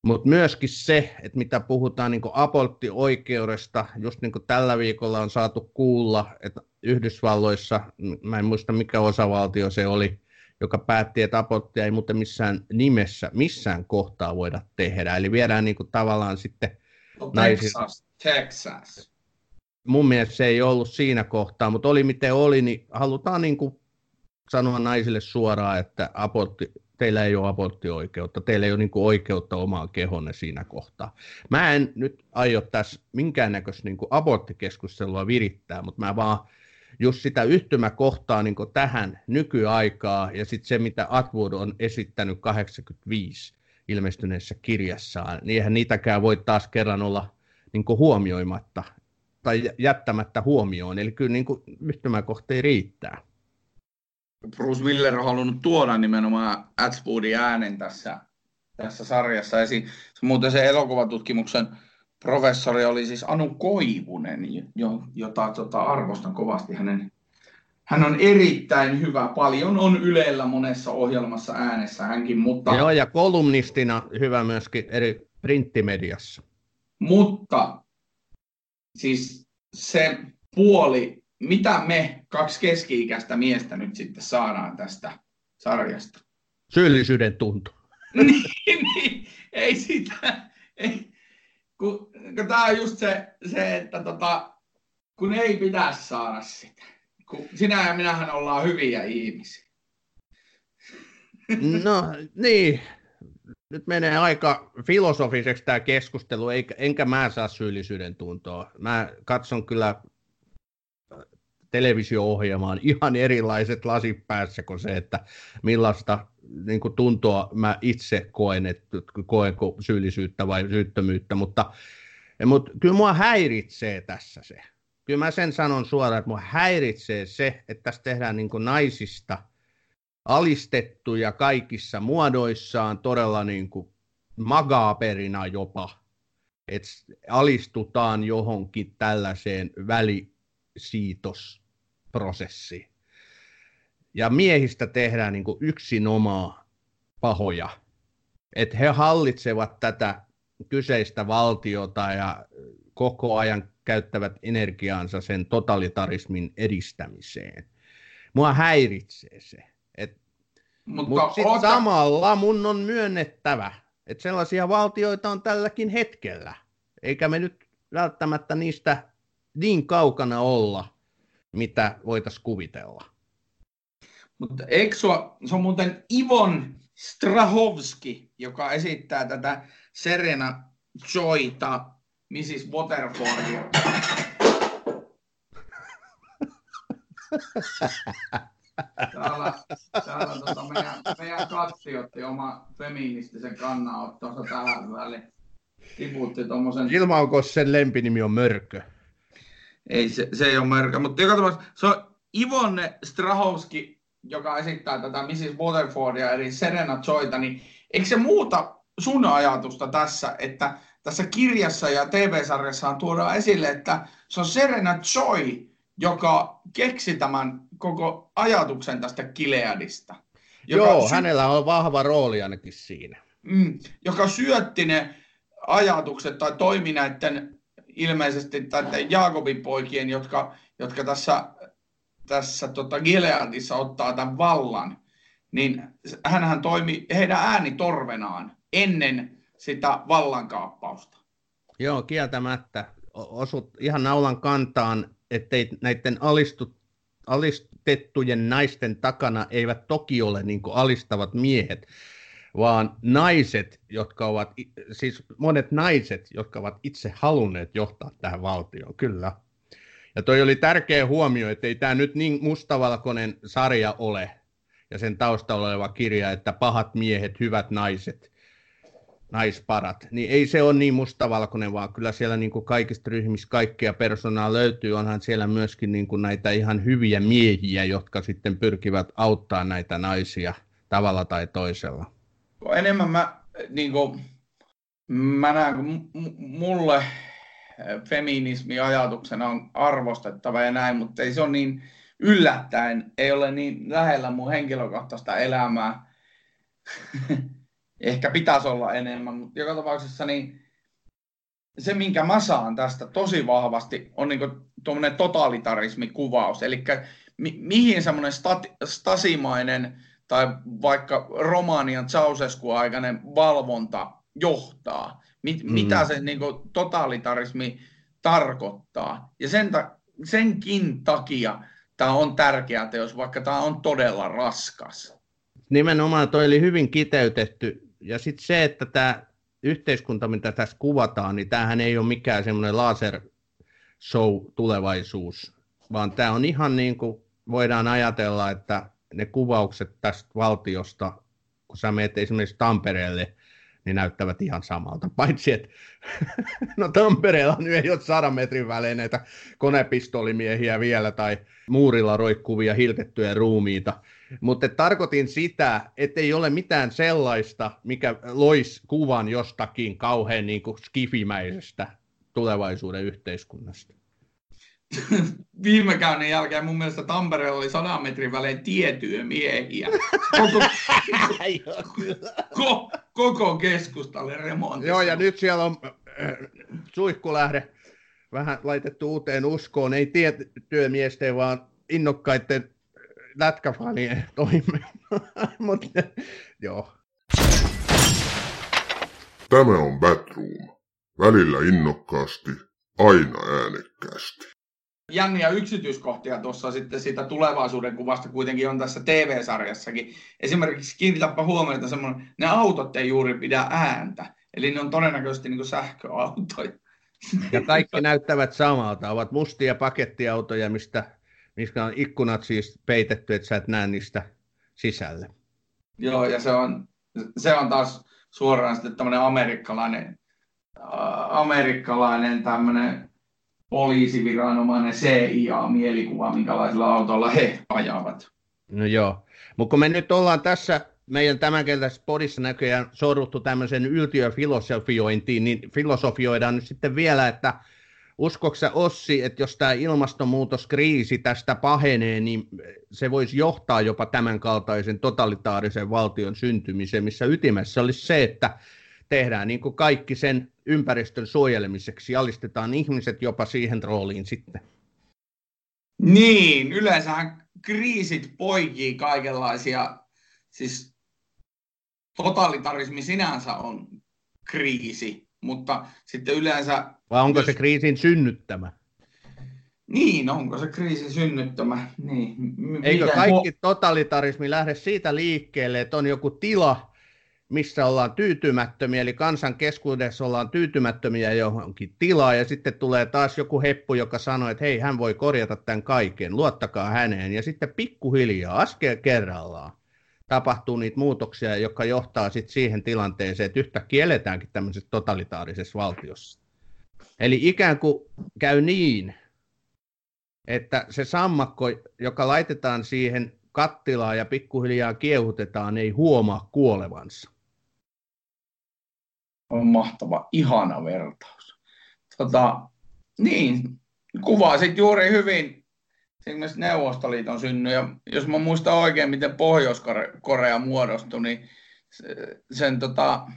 Mutta myöskin se, että mitä puhutaan niin aborttioikeudesta, just niin kuin tällä viikolla on saatu kuulla, että Yhdysvalloissa, mä en muista mikä osavaltio se oli, joka päätti, että aborttia ei muuten missään nimessä, missään kohtaa voida tehdä. Eli viedään niin kuin tavallaan sitten no, Texas, Texas. Mun mielestä se ei ollut siinä kohtaa, mutta oli miten oli, niin halutaan niin kuin sanoa naisille suoraan, että abortti teillä ei ole aborttioikeutta, teillä ei ole niin oikeutta omaan kehonne siinä kohtaa. Mä en nyt aio tässä minkäännäköistä niin aborttikeskustelua virittää, mutta mä vaan just sitä yhtymäkohtaa niin tähän nykyaikaa ja sitten se, mitä Atwood on esittänyt 85 ilmestyneessä kirjassaan, niin eihän niitäkään voi taas kerran olla niin huomioimatta tai jättämättä huomioon. Eli kyllä niin yhtymäkohtia riittää. Bruce Miller on halunnut tuoda nimenomaan Atwoodin äänen tässä, tässä sarjassa esiin. Muuten se elokuvatutkimuksen professori oli siis Anu Koivunen, jo, jota tota, arvostan kovasti hänen hän on erittäin hyvä. Paljon on Ylellä monessa ohjelmassa äänessä hänkin, mutta... Joo, ja kolumnistina hyvä myöskin eri printtimediassa. Mutta siis se, puoli, mitä me kaksi keski-ikäistä miestä nyt sitten saadaan tästä sarjasta? Syyllisyyden tuntu. niin, niin, ei sitä, ei, kun, kun tämä on just se, se että tota, kun ei pitäisi saada sitä. Kun sinä ja minähän ollaan hyviä ihmisiä. No niin, nyt menee aika filosofiseksi tämä keskustelu, enkä mä saa syyllisyyden tuntoa. Mä katson kyllä televisio-ohjelmaan ihan erilaiset lasit päässä kuin se, että millaista niin kuin tuntoa mä itse koen, että koenko syyllisyyttä vai syyttömyyttä, mutta, mutta kyllä mua häiritsee tässä se. Kyllä mä sen sanon suoraan, että mua häiritsee se, että tässä tehdään niin kuin naisista alistettuja kaikissa muodoissaan, todella niin kuin magaaperina jopa, että alistutaan johonkin tällaiseen välisiitosprosessiin. Ja miehistä tehdään niin yksinomaan pahoja. Että he hallitsevat tätä kyseistä valtiota ja koko ajan käyttävät energiaansa sen totalitarismin edistämiseen. Mua häiritsee se. Mutta Mut sit oota... samalla mun on myönnettävä, että sellaisia valtioita on tälläkin hetkellä. Eikä me nyt välttämättä niistä niin kaukana olla, mitä voitaisiin kuvitella. Mutta eikö sua, se on muuten Ivon Strahovski, joka esittää tätä Serena Joyta, Mrs. Waterfordia. Täällä, täällä tota meidän, meidän Katti otti oma feministisen kannanottonsa tähän väliin. Tiputti tommosen... Ilmaako sen lempinimi on Mörkö? Ei, se, se ei ole Mörkö, mutta joka tapauksessa se on Ivonne Strahovski, joka esittää tätä Mrs. Waterfordia, eli Serena Joyta, niin eikö se muuta sun ajatusta tässä, että tässä kirjassa ja TV-sarjassa tuodaan esille, että se on Serena Joy, joka keksi tämän koko ajatuksen tästä Kileadista. Joka Joo, sy- hänellä on vahva rooli ainakin siinä. Mm, joka syötti ne ajatukset tai toimi näiden ilmeisesti näiden Jaakobin poikien, jotka, jotka tässä, tässä tota Gileadissa ottaa tämän vallan, niin hän toimi heidän äänitorvenaan ennen sitä vallankaappausta. Joo, kieltämättä. Osut ihan naulan kantaan, ettei näiden alistut, alistettujen naisten takana eivät toki ole niin alistavat miehet, vaan naiset, jotka ovat, siis monet naiset, jotka ovat itse halunneet johtaa tähän valtioon, kyllä. Ja toi oli tärkeä huomio, että ei tämä nyt niin mustavalkoinen sarja ole, ja sen taustalla oleva kirja, että pahat miehet, hyvät naiset, naisparat, niin ei se ole niin mustavalkoinen, vaan kyllä siellä niin kuin kaikista ryhmistä kaikkea personaa löytyy. Onhan siellä myöskin niin kuin näitä ihan hyviä miehiä, jotka sitten pyrkivät auttaa näitä naisia tavalla tai toisella. Enemmän mä, niin kuin, mä näen, kun mulle eh, feminismi ajatuksena on arvostettava ja näin, mutta ei se ole niin yllättäen, ei ole niin lähellä mun henkilökohtaista elämää. ehkä pitäisi olla enemmän, mutta joka tapauksessa niin se, minkä mä saan tästä tosi vahvasti, on niin tuommoinen totalitarismikuvaus, eli mi- mihin semmoinen stat- stasimainen tai vaikka Romanian Ceausescu-aikainen valvonta johtaa, mit- mm. mitä se niin kuin, totalitarismi tarkoittaa. Ja sen ta- senkin takia tämä on tärkeä teos, vaikka tämä on todella raskas. Nimenomaan toi oli hyvin kiteytetty ja sitten se, että tämä yhteiskunta, mitä tässä kuvataan, niin tämähän ei ole mikään semmoinen laser show tulevaisuus, vaan tämä on ihan niin kuin voidaan ajatella, että ne kuvaukset tästä valtiosta, kun sä menet esimerkiksi Tampereelle, niin näyttävät ihan samalta. Paitsi, että no Tampereella nyt ei ole sadan metrin välein näitä konepistolimiehiä vielä tai muurilla roikkuvia hiltettyjä ruumiita. Mutta tarkoitin sitä, että ei ole mitään sellaista, mikä loisi kuvan jostakin kauhean niin kuin skifimäisestä tulevaisuuden yhteiskunnasta. Viime käynnin jälkeen mun mielestä Tampereella oli sadan metrin välein tietyömiehiä. Koko, koko, koko keskustalle remontti. Joo, ja nyt siellä on äh, suihkulähde vähän laitettu uuteen uskoon, ei tietyömiesten, vaan innokkaiden lätkäfanien toimeen. Mutta joo. Tämä on Batroom. Välillä innokkaasti, aina äänekkäästi. Jänniä yksityiskohtia tuossa sitten siitä tulevaisuuden kuvasta kuitenkin on tässä TV-sarjassakin. Esimerkiksi kiinnitäpä huomiota semmoinen, ne autot ei juuri pidä ääntä. Eli ne on todennäköisesti niin sähköautoja. Ja kaikki näyttävät samalta, ovat mustia pakettiautoja, mistä, mistä on ikkunat siis peitetty, että sä et näe niistä sisälle. Joo, ja se on, se on taas suoraan sitten tämmöinen amerikkalainen, äh, amerikkalainen tämmöinen poliisiviranomainen CIA-mielikuva, minkälaisilla autolla he ajavat. No joo, mutta kun me nyt ollaan tässä meidän tämänkertaisessa podissa näköjään sorruttu tämmöisen yltiöfilosofiointiin, niin filosofioidaan nyt sitten vielä, että uskoksa Ossi, että jos tämä ilmastonmuutoskriisi tästä pahenee, niin se voisi johtaa jopa tämän kaltaisen totalitaarisen valtion syntymiseen, missä ytimessä olisi se, että tehdään niin kuin kaikki sen ympäristön suojelemiseksi, alistetaan ihmiset jopa siihen rooliin sitten. Niin, yleensähän kriisit poikii kaikenlaisia, siis totalitarismi sinänsä on kriisi, mutta sitten yleensä... Vai onko jos... se kriisin synnyttämä? Niin, onko se kriisin synnyttämä? Niin. Eikö kaikki totalitarismi lähde siitä liikkeelle, että on joku tila, missä ollaan tyytymättömiä, eli kansan keskuudessa ollaan tyytymättömiä johonkin tilaan, ja sitten tulee taas joku heppu, joka sanoo, että hei, hän voi korjata tämän kaiken, luottakaa häneen, ja sitten pikkuhiljaa, askel kerrallaan, tapahtuu niitä muutoksia, jotka johtaa sitten siihen tilanteeseen, että yhtäkkiä eletäänkin tämmöisessä totalitaarisessa valtiossa. Eli ikään kuin käy niin, että se sammakko, joka laitetaan siihen kattilaan ja pikkuhiljaa kiehutetaan, ei huomaa kuolevansa. On mahtava, ihana vertaus. Tota, niin, kuvasit juuri hyvin esimerkiksi Neuvostoliiton synny. Ja jos mä muistan oikein, miten Pohjois-Korea muodostui, niin sen, tota,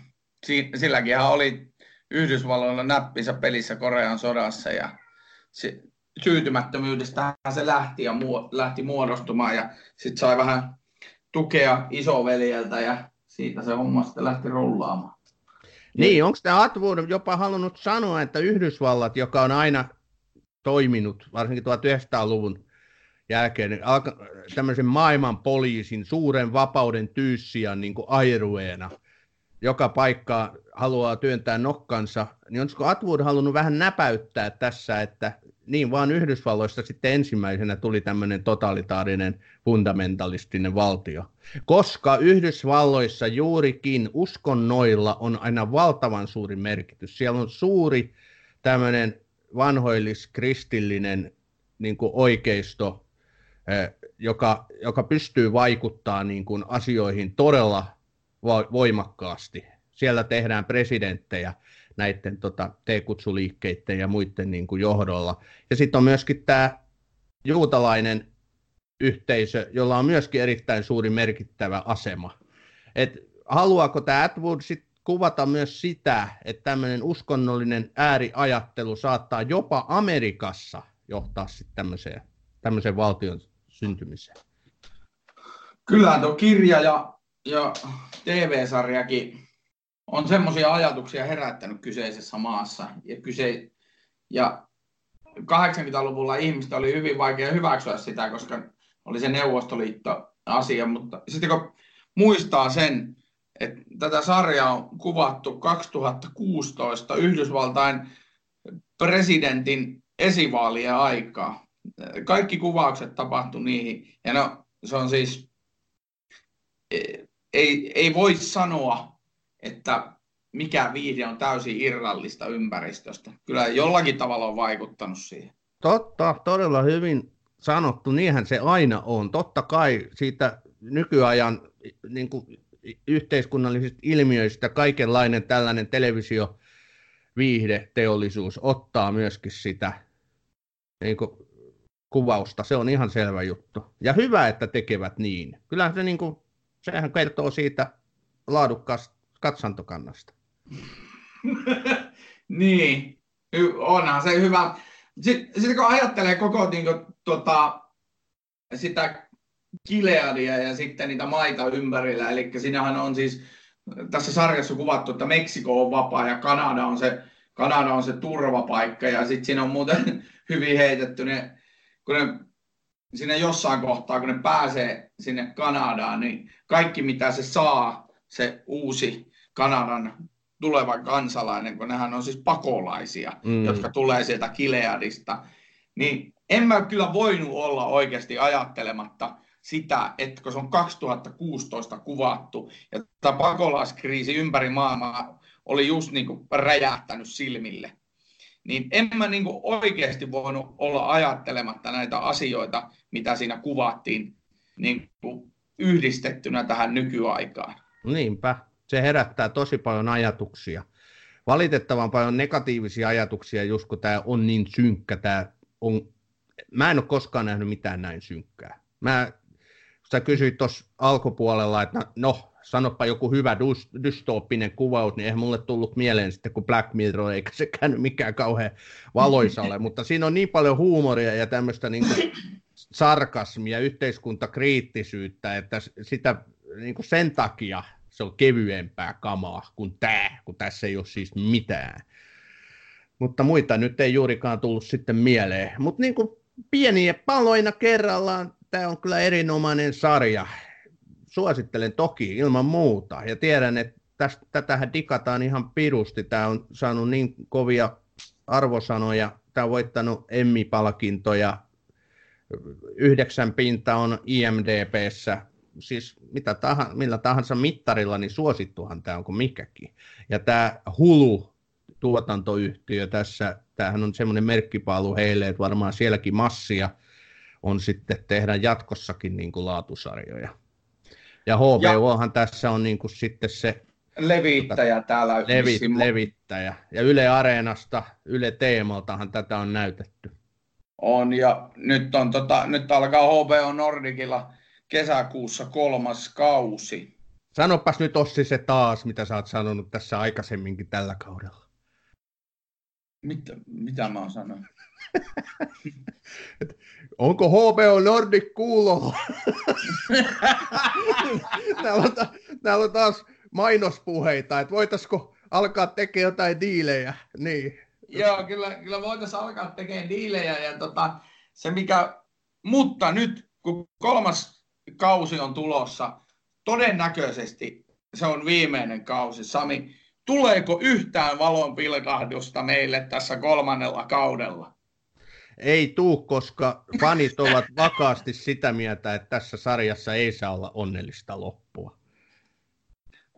silläkin oli Yhdysvalloilla näppinsä pelissä Korean sodassa ja se, syytymättömyydestä se lähti ja muo, lähti muodostumaan ja sitten sai vähän tukea isoveljeltä ja siitä se homma sitten lähti rullaamaan. Niin, onko tämä Atwood jopa halunnut sanoa, että Yhdysvallat, joka on aina toiminut, varsinkin 1900-luvun jälkeen niin tämmöisen maailman poliisin, suuren vapauden tyyssiä niin kuin airueena, joka paikka haluaa työntää nokkansa, niin olisiko Atwood halunnut vähän näpäyttää tässä, että niin vaan Yhdysvalloista sitten ensimmäisenä tuli tämmöinen totalitaarinen fundamentalistinen valtio. Koska Yhdysvalloissa juurikin uskonnoilla on aina valtavan suuri merkitys. Siellä on suuri tämmöinen vanhoillis-kristillinen niin oikeisto joka, joka pystyy vaikuttaa niin kuin asioihin todella voimakkaasti. Siellä tehdään presidenttejä näiden tota, T-kutsuliikkeiden ja muiden niin kuin johdolla. Ja sitten on myöskin tämä juutalainen yhteisö, jolla on myöskin erittäin suuri merkittävä asema. Et haluaako tämä Atwood sit kuvata myös sitä, että tämmöinen uskonnollinen ääriajattelu saattaa jopa Amerikassa johtaa sitten tämmöiseen, valtion syntymiseen? Kyllä tuo kirja ja, ja TV-sarjakin on semmoisia ajatuksia herättänyt kyseisessä maassa. Ja, kyse, ja 80-luvulla ihmistä oli hyvin vaikea hyväksyä sitä, koska oli se Neuvostoliitto-asia, mutta sitten kun muistaa sen, että tätä sarjaa on kuvattu 2016 Yhdysvaltain presidentin esivaalien aikaa, kaikki kuvaukset tapahtu niihin. Ja no, se on siis, ei, ei voi sanoa, että mikä viihde on täysin irrallista ympäristöstä. Kyllä jollakin tavalla on vaikuttanut siihen. Totta, todella hyvin sanottu. Niinhän se aina on. Totta kai siitä nykyajan niin kuin, yhteiskunnallisista ilmiöistä kaikenlainen tällainen televisio viihdeteollisuus ottaa myöskin sitä niin kuin, kuvausta, se on ihan selvä juttu. Ja hyvä, että tekevät niin. Kyllä se niin kuin, sehän kertoo siitä laadukkaasta katsantokannasta. niin, onhan se hyvä. Sitten, sitten kun ajattelee koko niin kuin, tota, sitä Kileadia ja sitten niitä maita ympärillä, eli siinähän on siis tässä sarjassa kuvattu, että Meksiko on vapaa ja Kanada on se, Kanada on se turvapaikka ja sitten siinä on muuten hyvin heitetty ne, kun ne siinä jossain kohtaa, kun ne pääsee sinne Kanadaan, niin kaikki mitä se saa, se uusi Kanadan tuleva kansalainen, kun nehän on siis pakolaisia, mm. jotka tulee sieltä Kileadista, niin en mä kyllä voinut olla oikeasti ajattelematta sitä, että kun se on 2016 kuvattu ja tämä pakolaiskriisi ympäri maailmaa oli just niin kuin räjähtänyt silmille, niin en mä niin kuin oikeasti voinut olla ajattelematta näitä asioita, mitä siinä kuvattiin niin kuin yhdistettynä tähän nykyaikaan. Niinpä, se herättää tosi paljon ajatuksia. Valitettavan paljon negatiivisia ajatuksia, just kun tämä on niin synkkä. Tää on... Mä en ole koskaan nähnyt mitään näin synkkää. Mä, sä kysyit tuossa alkupuolella, että no, sanoppa joku hyvä dystooppinen kuvaus, niin eihän mulle tullut mieleen sitten kuin Black Mirror, eikä sekään mikään kauhean valoisa ole, mutta siinä on niin paljon huumoria ja tämmöistä niin kuin sarkasmia, yhteiskuntakriittisyyttä, että sitä niin kuin sen takia se on kevyempää kamaa kuin tämä, kun tässä ei ole siis mitään. Mutta muita nyt ei juurikaan tullut sitten mieleen. Mutta niin kuin pieniä paloina kerrallaan, tämä on kyllä erinomainen sarja. Suosittelen toki ilman muuta. Ja tiedän, että tästä, tätähän dikataan ihan pirusti. Tämä on saanut niin kovia arvosanoja. Tämä on voittanut Emmy-palkintoja. Yhdeksän pinta on IMDBssä siis mitä tahansa, millä tahansa mittarilla, niin suosittuhan tämä on kuin mikäkin. Ja tämä Hulu tuotantoyhtiö tässä, tämähän on semmoinen merkkipaalu heille, että varmaan sielläkin massia on sitten tehdä jatkossakin niin kuin laatusarjoja. Ja HBOhan ja, tässä on niin kuin sitten se levittäjä tota, täällä. Levi, levittäjä. Ja Yle Areenasta, Yle Teemaltahan tätä on näytetty. On, ja nyt, on, tota, nyt alkaa HBO Nordicilla kesäkuussa kolmas kausi. Sanopas nyt Ossi se taas, mitä sä oot sanonut tässä aikaisemminkin tällä kaudella. Mitä, mitä mä oon sanonut? Onko HBO Nordic kuulo? täällä, on, täällä on taas mainospuheita, että voitaisiko alkaa tekemään jotain diilejä. Niin. Joo, kyllä, kyllä voitaisiin alkaa tekemään diilejä. Ja tota, se mikä, mutta nyt kun kolmas kausi on tulossa. Todennäköisesti se on viimeinen kausi. Sami, tuleeko yhtään valon pilkahdusta meille tässä kolmannella kaudella? Ei tuu, koska fanit ovat vakaasti sitä mieltä, että tässä sarjassa ei saa olla onnellista loppua.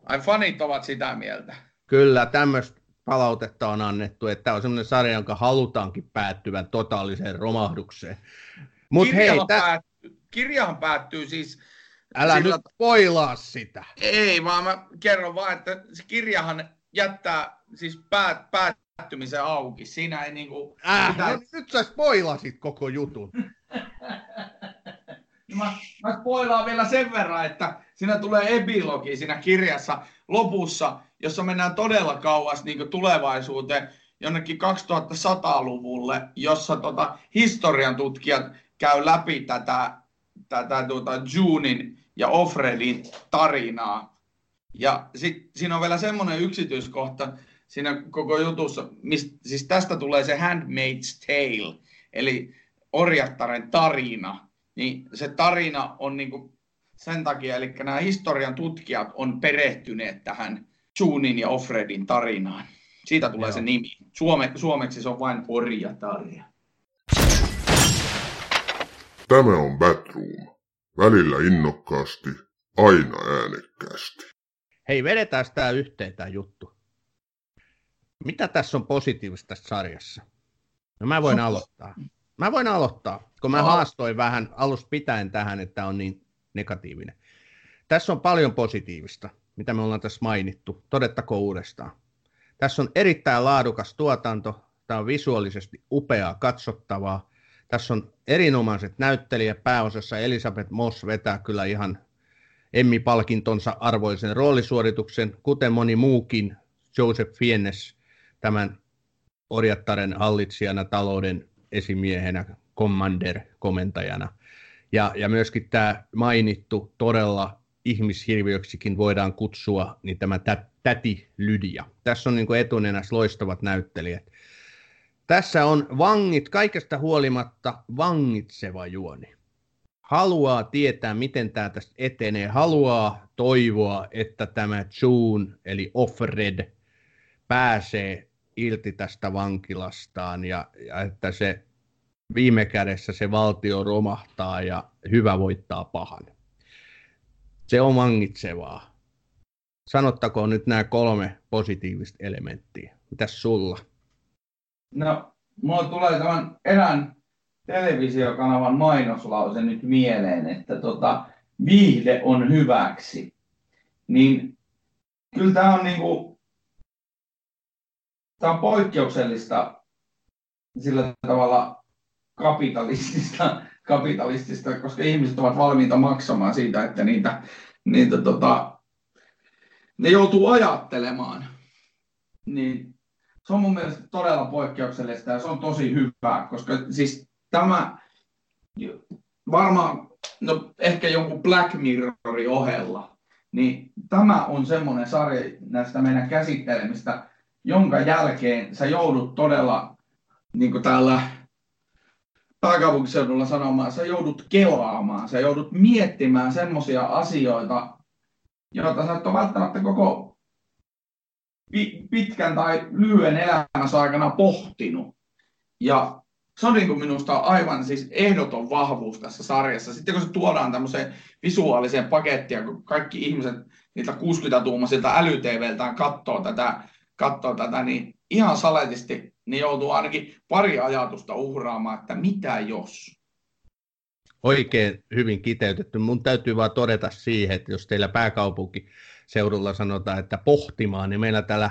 Ai fanit ovat sitä mieltä? Kyllä, tämmöistä palautetta on annettu, että tämä on semmoinen sarja, jonka halutaankin päättyvän totaaliseen romahdukseen. Mut hei, tä kirjahan päättyy siis... Älä sillä... nyt poilaa sitä. Ei, vaan mä kerron vaan, että se kirjahan jättää siis päät, päättymisen auki. Siinä ei niinku... Äh, mitään... no, nyt sä spoilasit koko jutun. mä, mä spoilaan vielä sen verran, että siinä tulee epilogi siinä kirjassa lopussa, jossa mennään todella kauas niin tulevaisuuteen, jonnekin 2100-luvulle, jossa tota, historian tutkijat käy läpi tätä tätä tuota Junin ja Offredin tarinaa. Ja sitten siinä on vielä semmoinen yksityiskohta siinä koko jutussa, mistä, siis tästä tulee se Handmaid's Tale, eli orjattaren tarina. Niin se tarina on niinku sen takia, eli nämä historian tutkijat on perehtyneet tähän Junin ja Offredin tarinaan. Siitä tulee Joo. se nimi. Suome, suomeksi se on vain orjatarja. Tämä on Batroom. Välillä innokkaasti, aina äänekkäästi. Hei, vedetään tämä yhteen tämä juttu. Mitä tässä on positiivista tässä sarjassa? No mä voin aloittaa. Mä voin aloittaa, kun mä haastoin vähän alusta pitäen tähän, että on niin negatiivinen. Tässä on paljon positiivista, mitä me ollaan tässä mainittu. Todettako uudestaan. Tässä on erittäin laadukas tuotanto. Tämä on visuaalisesti upeaa katsottavaa. Tässä on erinomaiset näyttelijät pääosassa. Elisabeth Moss vetää kyllä ihan Emmy-palkintonsa arvoisen roolisuorituksen, kuten moni muukin Joseph Fiennes tämän orjattaren hallitsijana, talouden esimiehenä, commander-komentajana. Ja, ja myöskin tämä mainittu todella ihmishirviöksikin voidaan kutsua, niin tämä tä, täti Lydia. Tässä on niin etunenässä loistavat näyttelijät. Tässä on vangit, kaikesta huolimatta vangitseva juoni. Haluaa tietää, miten tämä tästä etenee. Haluaa toivoa, että tämä June, eli Offred, pääsee irti tästä vankilastaan ja, ja että se viime kädessä se valtio romahtaa ja hyvä voittaa pahan. Se on vangitsevaa. Sanottakoon nyt nämä kolme positiivista elementtiä. Mitäs sulla? No, mulla tulee tämän erään televisiokanavan mainoslause nyt mieleen, että tota, viihde on hyväksi. Niin kyllä tämä on niinku, tämä on poikkeuksellista sillä tavalla kapitalistista, kapitalistista, koska ihmiset ovat valmiita maksamaan siitä, että niitä, niitä tota, ne joutuu ajattelemaan. Niin se on mun mielestä todella poikkeuksellista ja se on tosi hyvää, koska siis tämä varmaan, no ehkä jonkun Black Mirrorin ohella, niin tämä on semmoinen sarja näistä meidän käsittelemistä, jonka jälkeen sä joudut todella, niin kuin täällä pääkaupunkiseudulla sanomaan, sä joudut kelaamaan, sä joudut miettimään semmoisia asioita, joita sä et ole välttämättä koko pitkän tai lyhyen elämänsä aikana pohtinut. Ja se on niin kuin minusta aivan siis ehdoton vahvuus tässä sarjassa. Sitten kun se tuodaan tämmöiseen visuaaliseen pakettiin, kun kaikki ihmiset niitä 60-tuumaisilta älyTVltään katsoo tätä, katsoo tätä, niin ihan saletisti niin joutuu ainakin pari ajatusta uhraamaan, että mitä jos. Oikein hyvin kiteytetty. Mun täytyy vaan todeta siihen, että jos teillä pääkaupunkiseudulla sanotaan, että pohtimaan, niin meillä täällä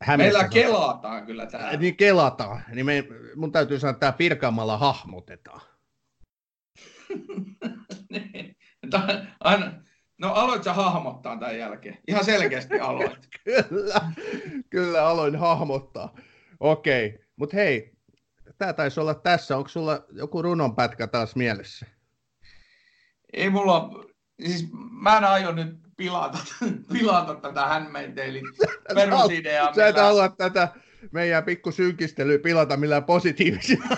Hämeessä Meillä kelataan kyllä täällä. Niin kelataan. Niin me, mun täytyy sanoa, että tämä Pirkanmaalla hahmotetaan. Niin. Aina, no aloit sä hahmottaa tämän jälkeen. Ihan selkeästi aloit. kyllä, kyllä aloin hahmottaa. Okei, okay. mutta hei, tämä taisi olla tässä. Onko sulla joku runonpätkä taas mielessä? Ei mulla, siis mä en aio nyt pilata, pilata tätä Handmaidin perusideaa. Sä et halua tätä meidän pikku synkistelyä pilata millään positiivisia.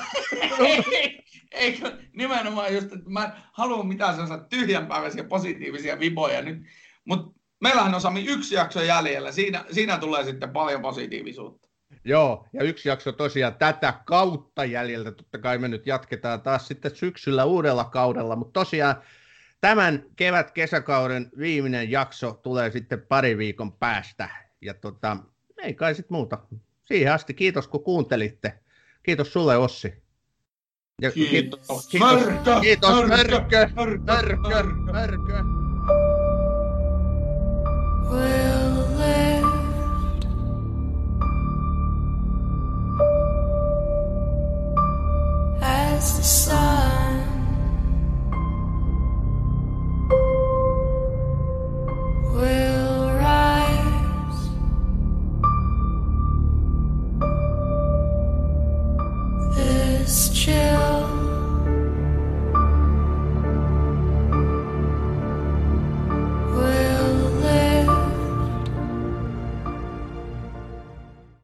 Eikö nimenomaan just, että mä en halua mitään sellaisia tyhjänpäiväisiä positiivisia viboja nyt, mutta meillähän on Sami yksi jakso jäljellä, siinä, siinä tulee sitten paljon positiivisuutta. Joo, ja yksi jakso tosiaan tätä kautta jäljellä, totta kai me nyt jatketaan taas sitten syksyllä uudella kaudella, mutta tosiaan tämän kevät-kesäkauden viimeinen jakso tulee sitten pari viikon päästä. Ja tota, ei kai sitten muuta. Siihen asti kiitos kun kuuntelitte. Kiitos sulle Ossi. Ja kiitos. Kiitos. Mörkö, kiitos. Mörkö. Mörkö. Mörkö. Mörkö. Well as the sun